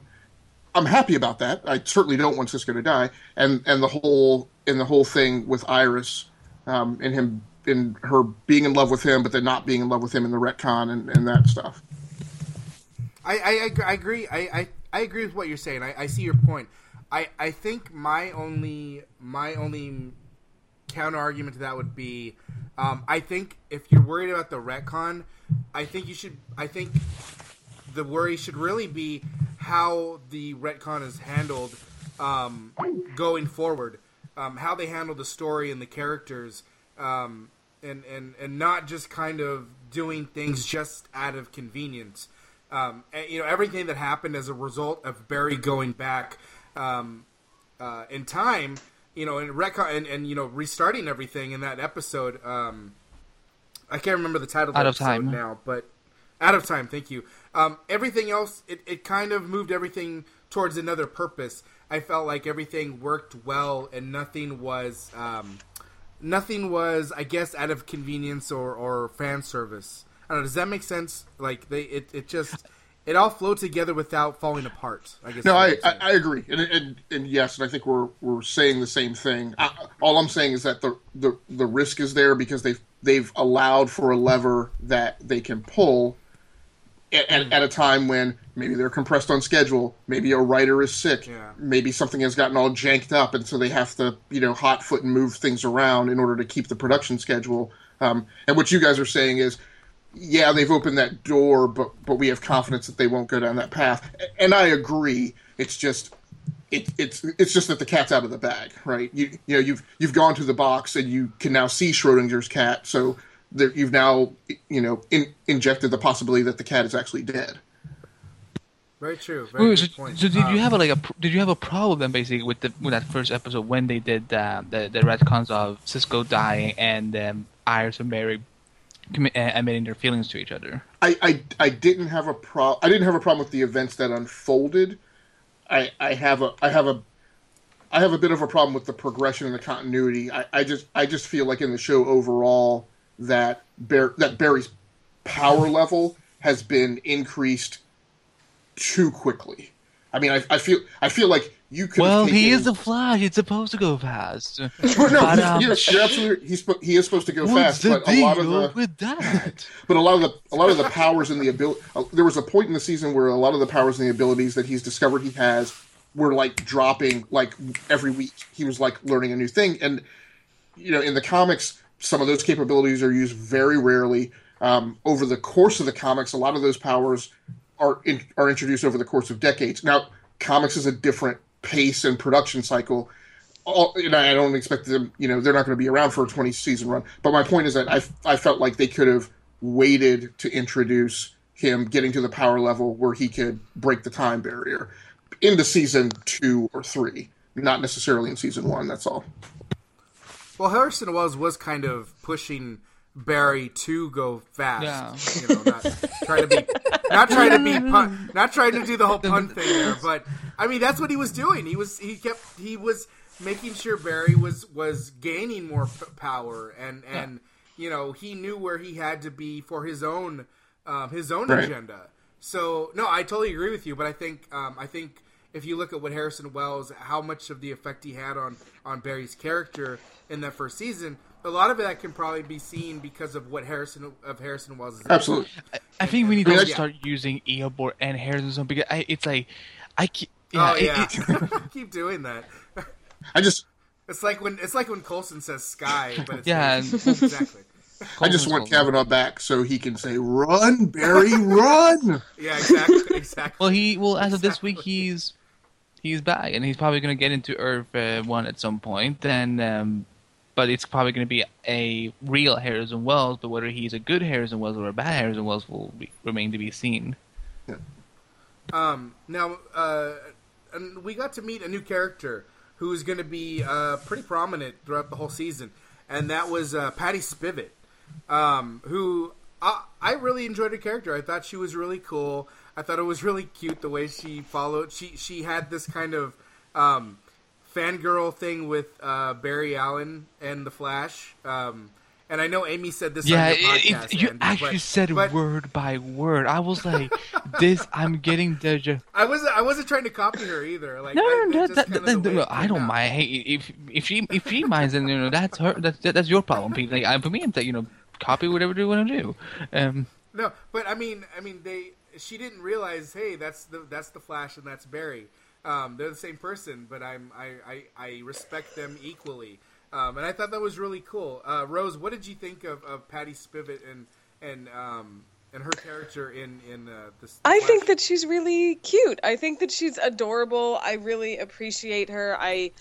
I'm happy about that. I certainly don't want Cisco to die, and and the whole and the whole thing with Iris, um, and him in her being in love with him, but then not being in love with him in the retcon and, and that stuff. I, I, I agree. I, I, I agree with what you're saying. I, I see your point. I, I think my only my only counter argument to that would be um, I think if you're worried about the retcon, I think you should I think the worry should really be how the retcon is handled um, going forward. Um, how they handle the story and the characters, um, and, and and not just kind of doing things just out of convenience. Um, and, you know everything that happened as a result of Barry going back um, uh, in time, you know, and retcon and, and you know restarting everything in that episode. Um, I can't remember the title of Out the of episode Time. now, but out of time. Thank you. Um, everything else, it, it kind of moved everything towards another purpose. I felt like everything worked well, and nothing was um, nothing was, I guess, out of convenience or, or fan service. I don't know. Does that make sense? Like they, it, it just it all flowed together without falling apart. I guess. No, I, I, I agree, and, and and yes, and I think we're we're saying the same thing. I, all I'm saying is that the, the the risk is there because they've they've allowed for a lever that they can pull at, at, at a time when maybe they're compressed on schedule, maybe a writer is sick, Yeah. maybe something has gotten all janked up, and so they have to you know hot foot and move things around in order to keep the production schedule. Um, and what you guys are saying is yeah, they've opened that door, but but we have confidence that they won't go down that path. And I agree. It's just it, it's it's just that the cat's out of the bag, right? You you know you've you've gone to the box and you can now see Schrodinger's cat, so there, you've now you know in, injected the possibility that the cat is actually dead. Very true. Very Wait, good so, point. so did you Um, have a, like a did you have a problem then basically with the with that first episode when they did uh, the the retcons of Cisco dying and um, Iris and Barry commi- uh, admitting their feelings to each other? I, I, I didn't have a pro I didn't have a problem with the events that unfolded. I, I have a I have a I have a bit of a problem with the progression and the continuity. I, I just I just feel like in the show overall that Bar- that Barry's power level has been increased too quickly. I mean, I, I feel I feel like you could. Well, have he is the Flash. It's supposed to go fast. No, But, he- um, yes, you're absolutely. He's he is supposed to go What's fast, but a lot of the with that? but a lot of the a lot of the powers and the ability. Uh, there was a point in the season where a lot of the powers and the abilities that he's discovered he has were like dropping like every week. He was like learning a new thing, and you know, in the comics, some of those capabilities are used very rarely. Um, over the course of the comics, a lot of those powers are in, are introduced over the course of decades. Now, comics is a different pace and production cycle. All, and I don't expect them, you know, they're not going to be around for a 20 season run. But my point is that I, I felt like they could have waited to introduce him getting to the power level where he could break the time barrier into season two or three, not necessarily in season one. That's all. Well, Harrison Wells was kind of pushing Barry to go fast. Yeah. You know, not trying to be, not trying to be, pun, not trying to do the whole pun thing there. But I mean, that's what he was doing. He was, he kept, he was making sure Barry was was gaining more p- power, and and you know, he knew where he had to be for his own, um, his own Right. agenda. So no, I totally agree with you. But I think, um, I think if you look at what Harrison Wells, how much of the effect he had on on Barry's character in that first season, a lot of that can probably be seen because of what Harrison of Harrison Wells. Is Absolutely. I think we need to I- start using Eobard and Harrison Stone because I, it's like I keep. Yeah, oh yeah, it- keep doing that. I just It's like when it's like when Coulson says Skye, but it's Yeah. exactly. I just want Colton. Cavanagh back so he can say, "Run, Barry, run!" Yeah, exactly, exactly. Well, he well as of this week he's he's back and he's probably going to get into Earth uh, one at some point. Then, um, but it's probably going to be a real Harrison Wells. But whether he's a good Harrison Wells or a bad Harrison Wells will be, remain to be seen. Um, now, uh, we got to meet a new character who's going to be uh, pretty prominent throughout the whole season, and that was uh, Patty Spivot, um, who I, I really enjoyed her character. I thought she was really cool. I thought it was really cute the way she followed. She she had this kind of um, fangirl thing with uh, Barry Allen and the Flash. Um, and I know Amy said this Yeah, on your it, podcast. it, you Andy, actually but- said but- word by word. I was like, "This, I'm getting the." I wasn't. I wasn't trying to copy her either. Like, No, I, no, that, that, that- I don't out. mind. Hey, if if she if she minds, then you know that's her. That's that's your problem, Pete. Like, I, for me, I'm that you know, copy whatever you want to do. Um, No, but I mean, I mean, they. She didn't realize. Hey, that's the that's the Flash and that's Barry. Um, they're the same person, but I'm I, I, I respect them equally. Um, and I thought that was really cool. Uh, Rose, what did you think of, of Patty Spivot and and um, and her character in in uh, this? I Flash? think that she's really cute. I think that she's adorable. I really appreciate her. I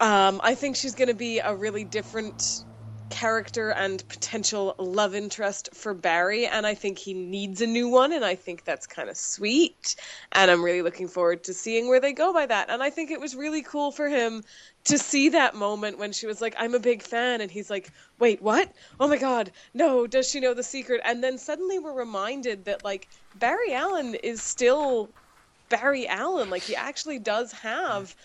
um I think she's going to be a really different character and potential love interest for Barry and I think he needs a new one and I think that's kind of sweet and I'm really looking forward to seeing where they go by that. And I think it was really cool for him to see that moment when she was like I'm a big fan and he's like wait what? Oh my god no does she know the secret? And then suddenly we're reminded that like Barry Allen is still Barry Allen. Like he actually does have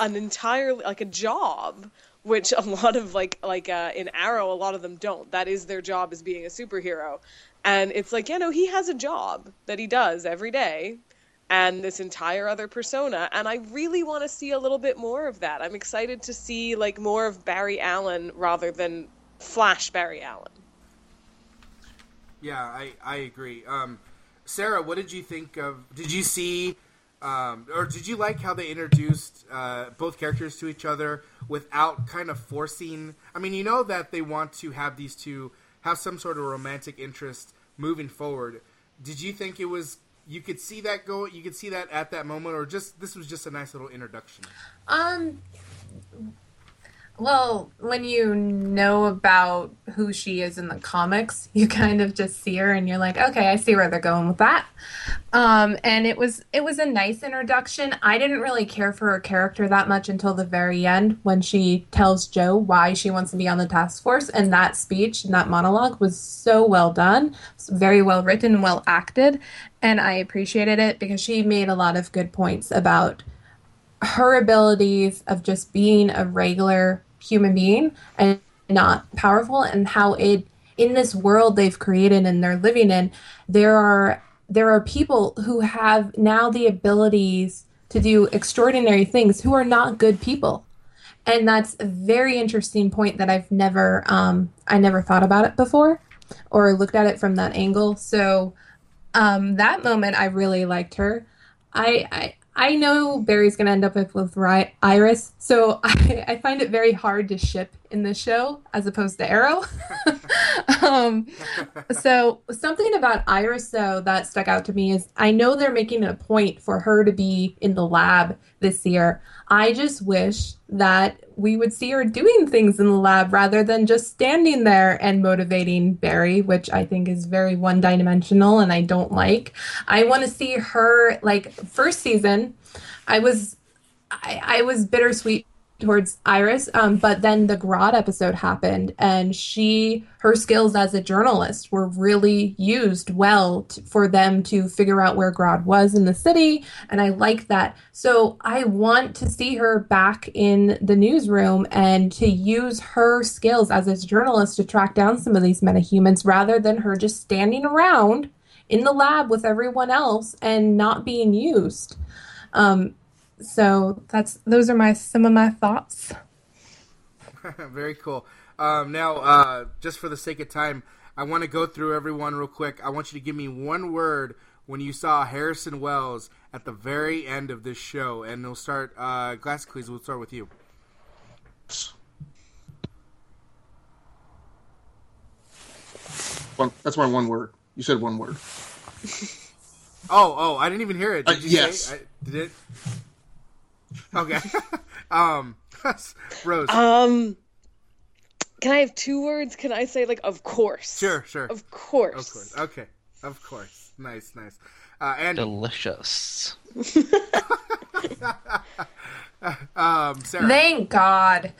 an entire like a job which a lot of like like uh, in Arrow a lot of them don't that is their job as being a superhero and it's like you know he has a job that he does every day and this entire other persona and I really want to see a little bit more of that I'm excited to see like more of Barry Allen rather than Flash Barry Allen Yeah, I, I agree. Um, Sarah, what did you think of? Did you see, um, or did you like how they introduced uh, both characters to each other without kind of forcing? I mean, you know that they want to have these two have some sort of romantic interest moving forward. Did you think it was? You could see that go. You could see that at that moment, or just this was just a nice little introduction. Um. Well, when you know about who she is in the comics, you kind of just see her and you're like, okay, I see where they're going with that. Um, and it was it was a nice introduction. I didn't really care for her character that much until the very end when she tells Joe why she wants to be on the task force, and that speech and that monologue was so well done, very well written, well acted, and I appreciated it because she made a lot of good points about her abilities of just being a regular human being and not powerful and how it in this world they've created and they're living in there are there are people who have now the abilities to do extraordinary things who are not good people. And that's a very interesting point that I've never um, I never thought about it before or looked at it from that angle. So um, that moment I really liked her. I, I I know Barry's going to end up with, with Ri- Iris, so I, I find it very hard to ship in this show as opposed to Arrow. um, so something about Iris though that stuck out to me is I know they're making a point for her to be in the lab this year. I just wish that we would see her doing things in the lab rather than just standing there and motivating Barry, which I think is very one dimensional and I don't like. I want to see her like first season. I was I, I was bittersweet towards Iris, um, but then the Grodd episode happened, and she her skills as a journalist were really used well t- for them to figure out where Grodd was in the city, and I like that. So I want to see her back in the newsroom and to use her skills as a journalist to track down some of these metahumans rather than her just standing around in the lab with everyone else and not being used. Um, so that's those are my some of my thoughts. Very cool. Um, now, uh, just for the sake of time, I want to go through everyone real quick. I want you to give me one word when you saw Harrison Wells at the very end of this show, and we'll start. Uh, Glass Quiz. We'll start with you. One, that's my one word. You said one word. Oh, oh, I didn't even hear it. Did Uh, you yes. say? I, did it? Okay. um, Rose. Um, can I have two words? Can I say like of course? Sure, sure. Of course. Of course. Okay. Of course. Nice, nice. Uh, and Delicious. um, Sarah. Thank God.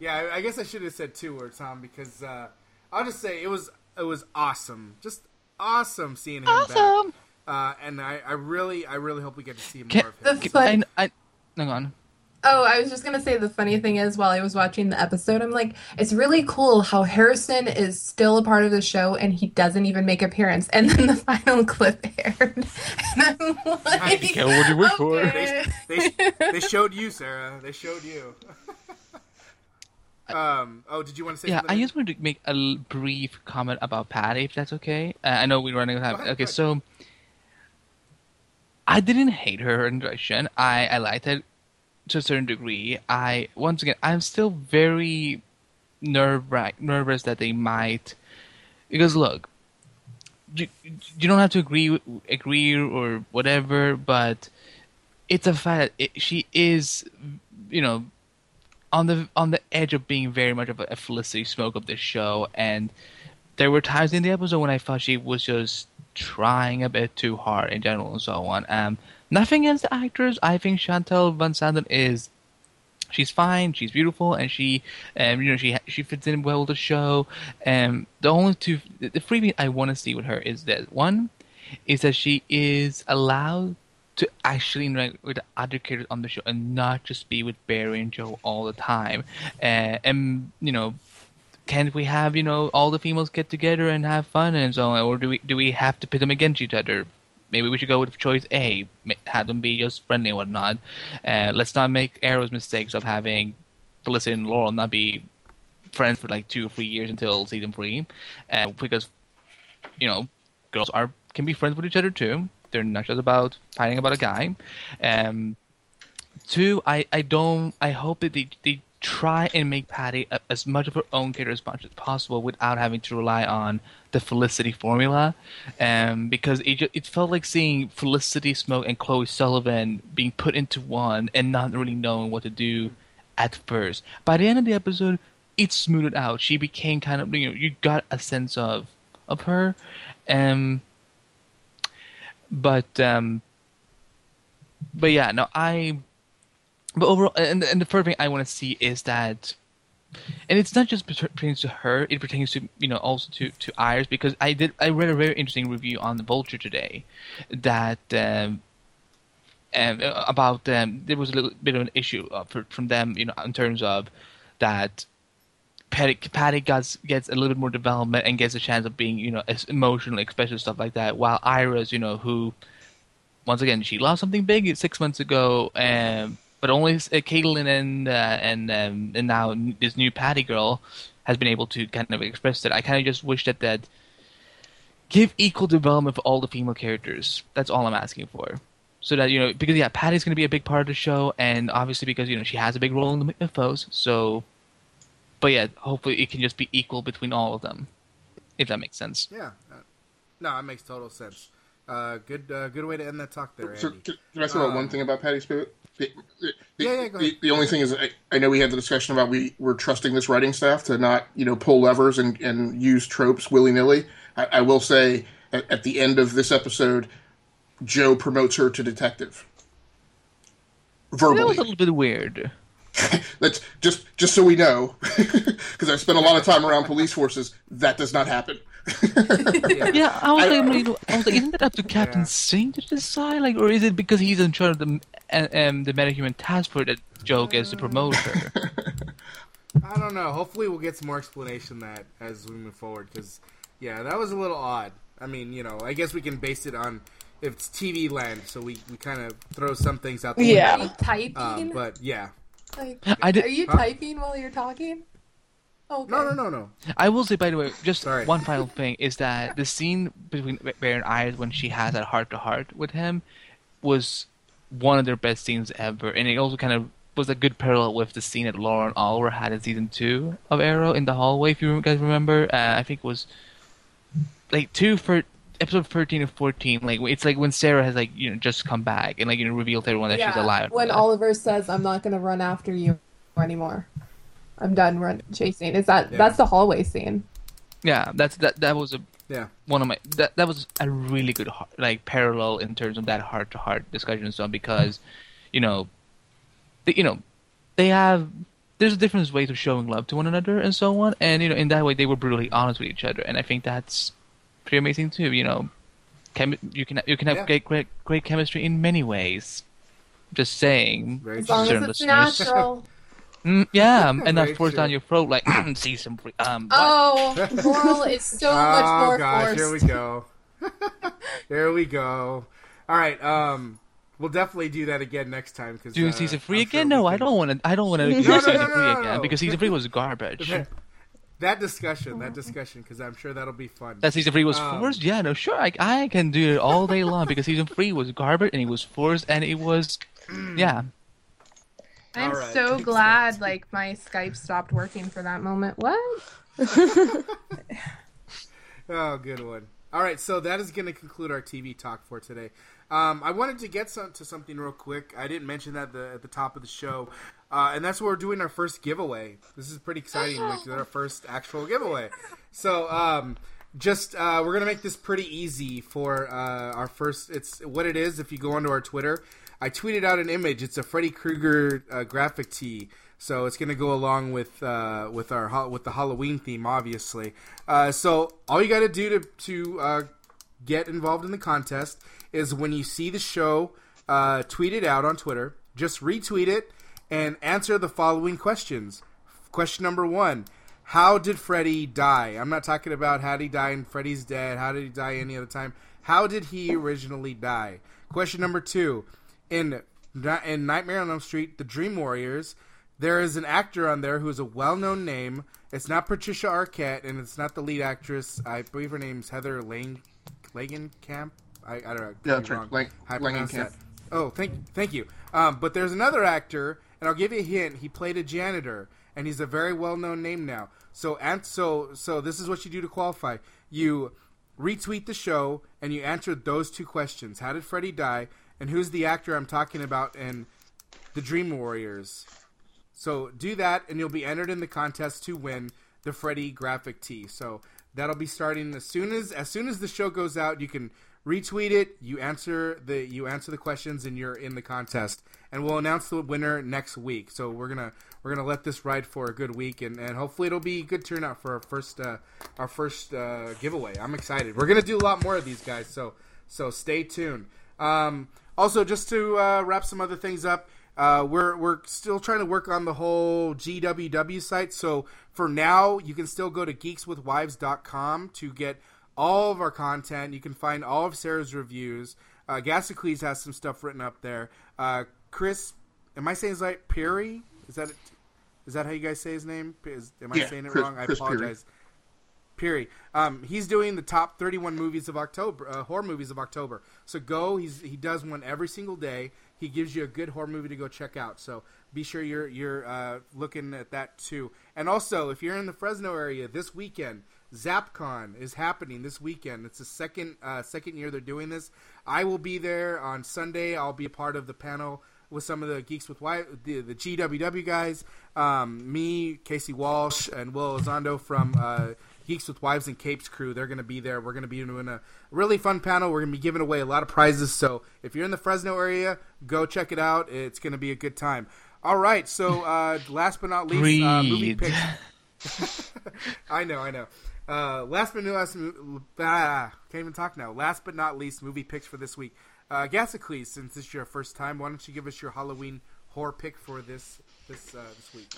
Yeah, I, I guess I should have said two words, Tom, because uh, I'll just say it was it was awesome, just awesome seeing him Awesome. back. Uh, and I, I really I really hope we get to see more Can, of him. The fun- I, I, hang on. Oh, I was just gonna say the funny thing is, while I was watching the episode, I'm like, it's really cool how Harrison is still a part of the show and he doesn't even make appearance. And then the final clip aired, and I'm like, care what you wait for. They, they, they showed you, Sarah. They showed you. um. Oh, did you want to say Yeah, something? I just wanted to make a brief comment about Patty, if that's okay. Uh, I know we're running out of time. Okay, go so I didn't hate her interaction. I I liked it to a certain degree. I once again, I'm still very nerve nervous that they might because look, you you don't have to agree agree or whatever, but it's a fact that it, she is, you know, on the on the edge of being very much of a, a Felicity Smoak of this show, and there were times in the episode when I thought she was just trying a bit too hard in general and so on. Um, nothing against the actors. I think Shantel VanSanten is she's fine, she's beautiful, and she, um, you know, she she fits in well with the show. Um, the only two, the, the three things I want to see with her is that one is that she is allowed to actually interact with the other characters on the show and not just be with Barry and Joe all the time. Uh, and you know, can't we have you know all the females get together and have fun and so on, or do we do we have to pit them against each other? Maybe we should go with choice A, have them be just friendly and whatnot. Uh, let's not make Arrow's mistakes of having Felicity and Laurel not be friends for like two or three years until season three, uh, because you know girls are can be friends with each other too. They're not just about fighting about a guy. Um, two, I, I don't. I hope that they they try and make Patty a, as much of her own character as much as possible without having to rely on the Felicity formula. Um, because it it felt like seeing Felicity Smoak and Chloe Sullivan being put into one and not really knowing what to do at first. By the end of the episode, it smoothed out. She became kind of you know you got a sense of of her. Um, but um, but yeah, no, I. But overall, and and the first thing I want to see is that, and it's not just per- pertains to her; it pertains to you know also to to Iris because I did I read a very interesting review on the Vulture today, that. Um, um, about um, there was a little bit of an issue uh, for, from them, you know, in terms of that Patty, Patty gets gets a little bit more development and gets a chance of being, you know, as emotional, especially stuff like that. While Iris, you know, who once again, she lost something big six months ago, um, but only uh, Caitlin and uh, and um, and now this new Patty girl has been able to kind of express that. I kind of just wish that that give equal development for all the female characters. That's all I'm asking for. So that you know, because yeah, Patty's going to be a big part of the show, and obviously because you know she has a big role in the mythos. So, but yeah, hopefully it can just be equal between all of them, if that makes sense. Yeah, uh, no, that makes total sense. Uh, good, uh, good way to end that talk there, Andy. So, can, can I say out Um, one thing about Patty Spivot? The, the, Yeah, yeah, go the, ahead. the only thing is, I, I know we had the discussion about we were trusting this writing staff to not, you know, pull levers and, and use tropes willy nilly. I, I will say, at, at the end of this episode, Joe promotes her to detective. That Verbally. was a little bit weird. That's just just so we know, because I've spent a lot of time around police forces. That does not happen. Yeah, I was like, I, mean, I was like, isn't that up to Captain Singh to decide, like, or is it because he's in charge of the uh, um, the metahuman task force that Joe gets to promote her? I don't know. Hopefully, we'll get some more explanation that as we move forward. Because, yeah, that was a little odd. I mean, you know, I guess we can base it on if it's TV land, so we, we kind of throw some things out the Yeah. Are typing? Um, but yeah, like, I did- are you Huh? typing while you're talking? Okay. no, no, no, no. I will say, by the way, just Sorry. one final thing is that the scene between Barry and Iris when she has that heart to heart with him was one of their best scenes ever, and it also kind of was a good parallel with the scene that Laurel Oliver had in season two of Arrow in the hallway. If you guys remember, uh, I think it was like two for episode thirteen or fourteen. Like it's like when Sara has like you know just come back and like you know revealed to everyone that she's alive. When Oliver says, "I'm not going to run after you anymore. I'm done run chasing." Is that Yeah. that's the hallway scene? Yeah, that's that. That was a Yeah. one of my that that was a really good like parallel in terms of that heart to heart discussion and so on because, you know, the, you know, they have there's a different ways of showing love to one another and so on, and you know in that way they were brutally honest with each other, and I think that's pretty amazing too. You know, Chem- you can you can have Yeah. great great great chemistry in many ways. Just saying, Very As long as it's listeners. natural. Mm, yeah, and Very not forced down your throat like season. some free. Um. Oh, moral is so much oh more gosh, forced. here we go. here we go. All right, um, we'll definitely do that again next time. Because Doing uh, season three I'm again? we no, I don't want to. I don't want to do No, no, season no, three no, no, again no. because season three was garbage. That discussion, that discussion, because I'm sure that'll be fun. That season three was Um, forced. Yeah, no, sure, I, I can do it all day long because season three was garbage and it was forced and it was, yeah. I'm right. so glad like my Skype stopped working for that moment. What? Oh, good one. All right, so that is going to conclude our TV talk for today. Um, I wanted to get some, to something real quick. I didn't mention that the, at the top of the show, uh, and that's where we're doing our first giveaway. This is pretty exciting. Like our first actual giveaway. So, um, just uh, we're gonna make this pretty easy for uh, our first. It's what it is. If you go onto our Twitter, I tweeted out an image. It's a Freddy Krueger uh, graphic tee. So it's gonna go along with uh, with our with the Halloween theme, obviously. Uh, so all you got to do to to uh, get involved in the contest is when you see the show, uh, tweet it out on Twitter. Just retweet it and answer the following questions. Question number one: How did Freddy die? I'm not talking about how did he die in Freddy's Dead. How did he die any other time? How did he originally die? Question number two: In in Nightmare on Elm Street, The Dream Warriors, there is an actor on there who is a well-known name. It's not Patricia Arquette, and it's not the lead actress. I believe her name's Heather Lang Langenkamp. I, I don't know. Yeah, that's right. Lang- Langenkamp. that. Oh, thank thank you. Um, but there's another actor, and I'll give you a hint. He played a janitor, and he's a very well-known name now. So and so so this is what you do to qualify. You retweet the show, and you answer those two questions: How did Freddy die? And who's the actor I'm talking about in the Dream Warriors? So do that, and you'll be entered in the contest to win the Freddy graphic tee. So that'll be starting as soon as as soon as the show goes out. You can retweet it. You answer the you answer the questions, and you're in the contest. And we'll announce the winner next week. So we're gonna we're gonna let this ride for a good week, and, and hopefully it'll be a good turnout for our first uh, our first uh, giveaway. I'm excited. We're gonna do a lot more of these guys. So so stay tuned. Um, also, just to uh, wrap some other things up. Uh, we're we're still trying to work on the whole GWW site. So for now, you can still go to geekswithwives.com to get all of our content. You can find all of Sarah's reviews. Uh, Gasicles has some stuff written up there. Uh, Chris, am I saying his right? Peary? Is that is that how you guys say his name? Is, am I Yeah, saying it Chris- wrong? I Chris apologize. Peary. Um, he's doing the top 31 movies of October, uh, horror movies of October. So go. He's he does one every single day. He gives you a good horror movie to go check out. So be sure you're you're uh, looking at that too. And also, if you're in the Fresno area this weekend, ZapCon is happening this weekend. It's the second uh, second year they're doing this. I will be there on Sunday. I'll be a part of the panel with some of the geeks with Wi- the the GWW guys. Um, me, Casey Walsh, and Will Elizondo from uh, Geeks with Wives and Capes crew. They're going to be there. We're going to be doing a really fun panel. We're going to be giving away a lot of prizes. So if you're in the Fresno area, go check it out. It's going to be a good time. All right. So uh, last but not least, uh, movie picks. I know, I know. Uh, last but not last, ah, can't even talk now. Last but not least, movie picks for this week. Uh, Gasicles, since this is your first time, why don't you give us your Halloween horror pick for this this uh, this week?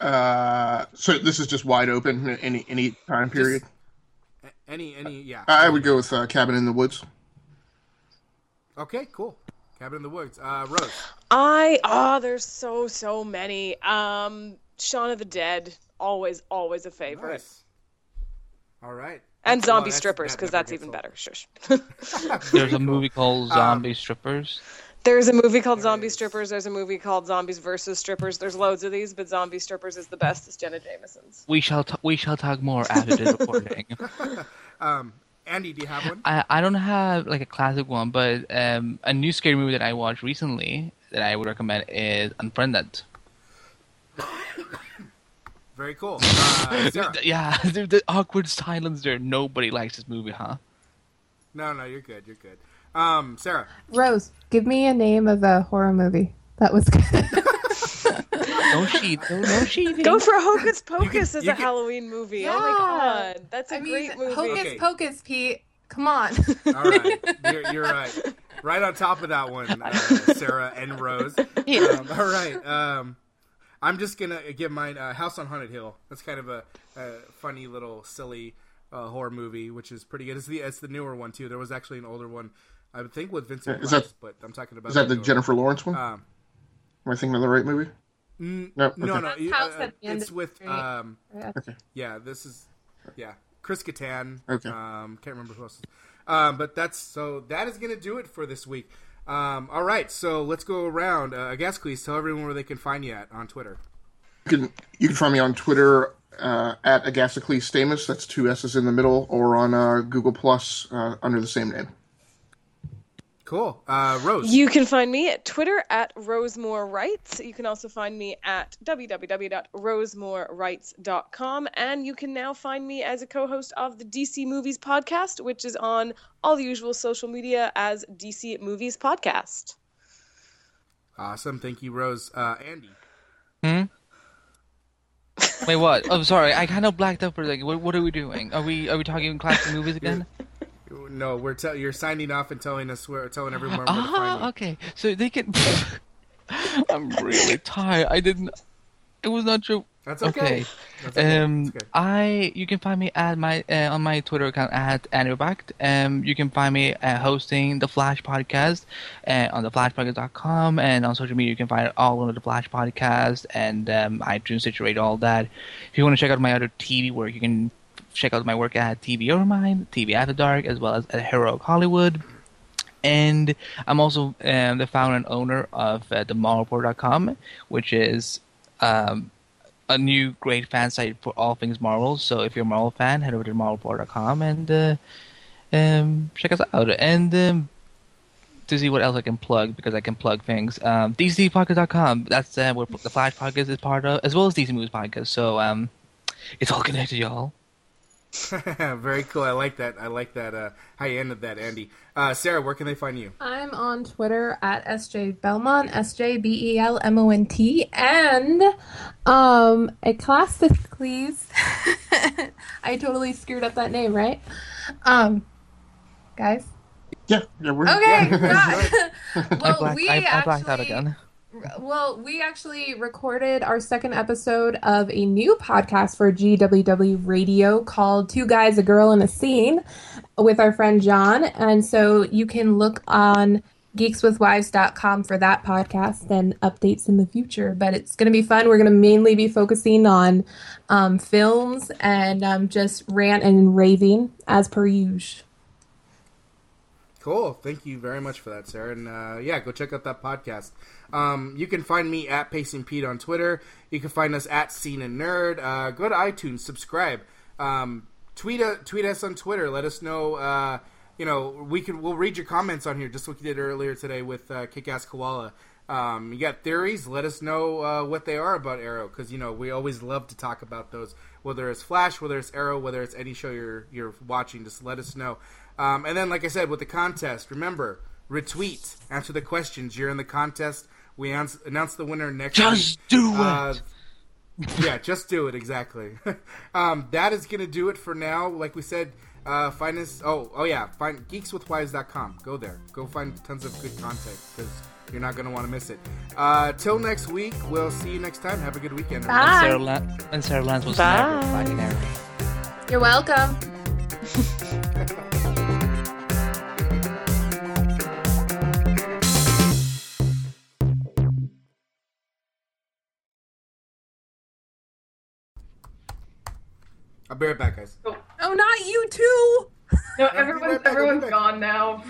Uh, so this is just wide open. Any any time period. A- Any any yeah. I would go with uh, Cabin in the Woods. Okay, cool. Cabin in the Woods. Uh, Rose. I oh, there's so so many. Um, Shaun of the Dead, always always a favorite. Nice. All right. And zombie that's- strippers, because never that's even old. better. Shush. There's a movie called Um, Zombie Strippers. There's a movie called There Zombie is. Strippers. There's a movie called Zombies versus Strippers. There's loads of these, but Zombie Strippers is the best. It's Jenna Jameson's. We shall t- we shall talk more after the recording. Um, Andy, do you have one? I, I don't have like a classic one, but um, a new scary movie that I watched recently that I would recommend is Unfriended. Very cool. Uh, Yeah, the, the awkward silence there. Nobody likes this movie, huh? No, no, you're good. You're good. Um, Sarah. Rose, give me a name of a horror movie. That was good. No cheat. No, no cheating. Go for Hocus Pocus as a can- Halloween movie. Oh my god, that's a I mean, great movie. Hocus Okay. Pocus, Pete. Come on. All right, you're, you're right. Right on top of that one, uh, Sarah and Rose. Um, all right, um, I'm just gonna give mine. Uh, House on Haunted Hill. That's kind of a, a funny little silly uh, horror movie, which is pretty good. It's the it's the newer one too. There was actually an older one, I would think, with Vincent Is Price, that- but I'm talking about Is that the newer Jennifer Lawrence one? one. Um, Am I thinking of the right movie? n- No, no, okay. no, That's you- House uh, at the End it's with um, Okay. yeah. This is yeah, Chris Kattan. Okay. Um, can't remember who else. Um, but that's so that is gonna do it for this week. Um, all right, so let's go around. Uh, Gasicles, tell everyone where they can find you at on Twitter. You can you can find me on Twitter uh, at Agasicles Stamus. That's two S's in the middle, or on uh, Google Plus uh, under the same name. Cool. Uh, Rose. You can find me at Twitter at Rosemore Writes. You can also find me at www.rosemorewrites.com. And you can now find me as a co host of the DC Movies Podcast, which is on all the usual social media as DC Movies Podcast. Awesome. Thank you, Rose. Uh, Andy. Hmm. Wait, what? Oh, sorry. I kind of blacked out for a second. What, what are we doing? Are we are we talking classic movies again? No, we're tell you're signing off and telling us where telling everyone where to find Ah, you. okay. So they can. I'm really tired. I didn't. It was not true. That's okay. Okay. That's okay. Um, okay. I you can find me at my uh, on my Twitter account at AndyBehbakht. Um, you can find me uh, hosting the Flash podcast uh, on theflashpodcast.com and on social media you can find it all under the Flash podcast and um, iTunes, Stitcher all that. If you want to check out my other TV work, you can check out my work at TV Overmind, TV After Dark, as well as at Heroic Hollywood. And I'm also um, the founder and owner of uh, the which is um, a new great fan site for all things Marvel. So if you're a Marvel fan, head over to marvelport.com and uh, um, check us out. And um, to see what else I can plug, because I can plug things, um, DCPodcast.com. That's uh, where the Flash podcast is part of, as well as DC Movies podcast. So um, it's all connected, y'all. Very cool. I like that. I like that. Uh, how you ended that, Andy. Uh, Sarah, where can they find you? I'm on Twitter at SJ Belmont, S J B E L M O N T, and um, a classic, please. I totally screwed up that name, right? Um, guys. Yeah, yeah, we're Okay. yeah. God. I well, blacked, we I, I actually blacked out again. Well, we actually recorded our second episode of a new podcast for GWW Radio called Two Guys, a Girl, and a Scene with our friend John. And so you can look on geekswithwives.com for that podcast and updates in the future. But it's going to be fun. We're going to mainly be focusing on um, films and um, just rant and raving as per usual. Cool. Thank you very much for that, Sarah. And uh, yeah, go check out that podcast. Um, you can find me at Pacing Pete on Twitter. You can find us at Scene and Nerd. Uh, go to iTunes, subscribe. Um, tweet uh, tweet us on Twitter. Let us know. Uh, you know, we can we'll read your comments on here, just like you did earlier today with uh, Kick Ass Koala. Um, you got theories? Let us know uh, what they are about Arrow, because you know we always love to talk about those. Whether it's Flash, whether it's Arrow, whether it's any show you're you're watching, just let us know. Um, and then, like I said, with the contest, remember retweet, answer the questions. You're in the contest. We ans- announce the winner next. Just week. do Uh, it. yeah, just do it exactly. um, that is gonna do it for now. Like we said, uh, find us. Oh, oh yeah, find geekswithwives.com. Go there. Go find tons of good content because you're not gonna want to miss it. Uh, till next week, we'll see you next time. Have a good weekend. everyone. And Sarah, Lan- and Sara Lance was never fighting Arrow. You're welcome. I'll be right back, guys. Oh, not you too. No, everyone's everyone's gone now.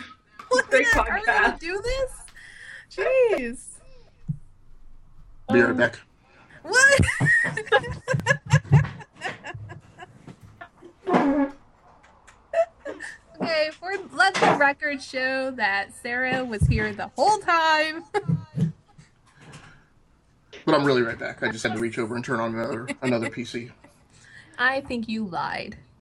Great Are we gonna podcast. do this? Jeez. I'll Be right back. What? okay, for let the record show that Sarah was here the whole time. But I'm really right back. I just had to reach over and turn on another another PC. I think you lied.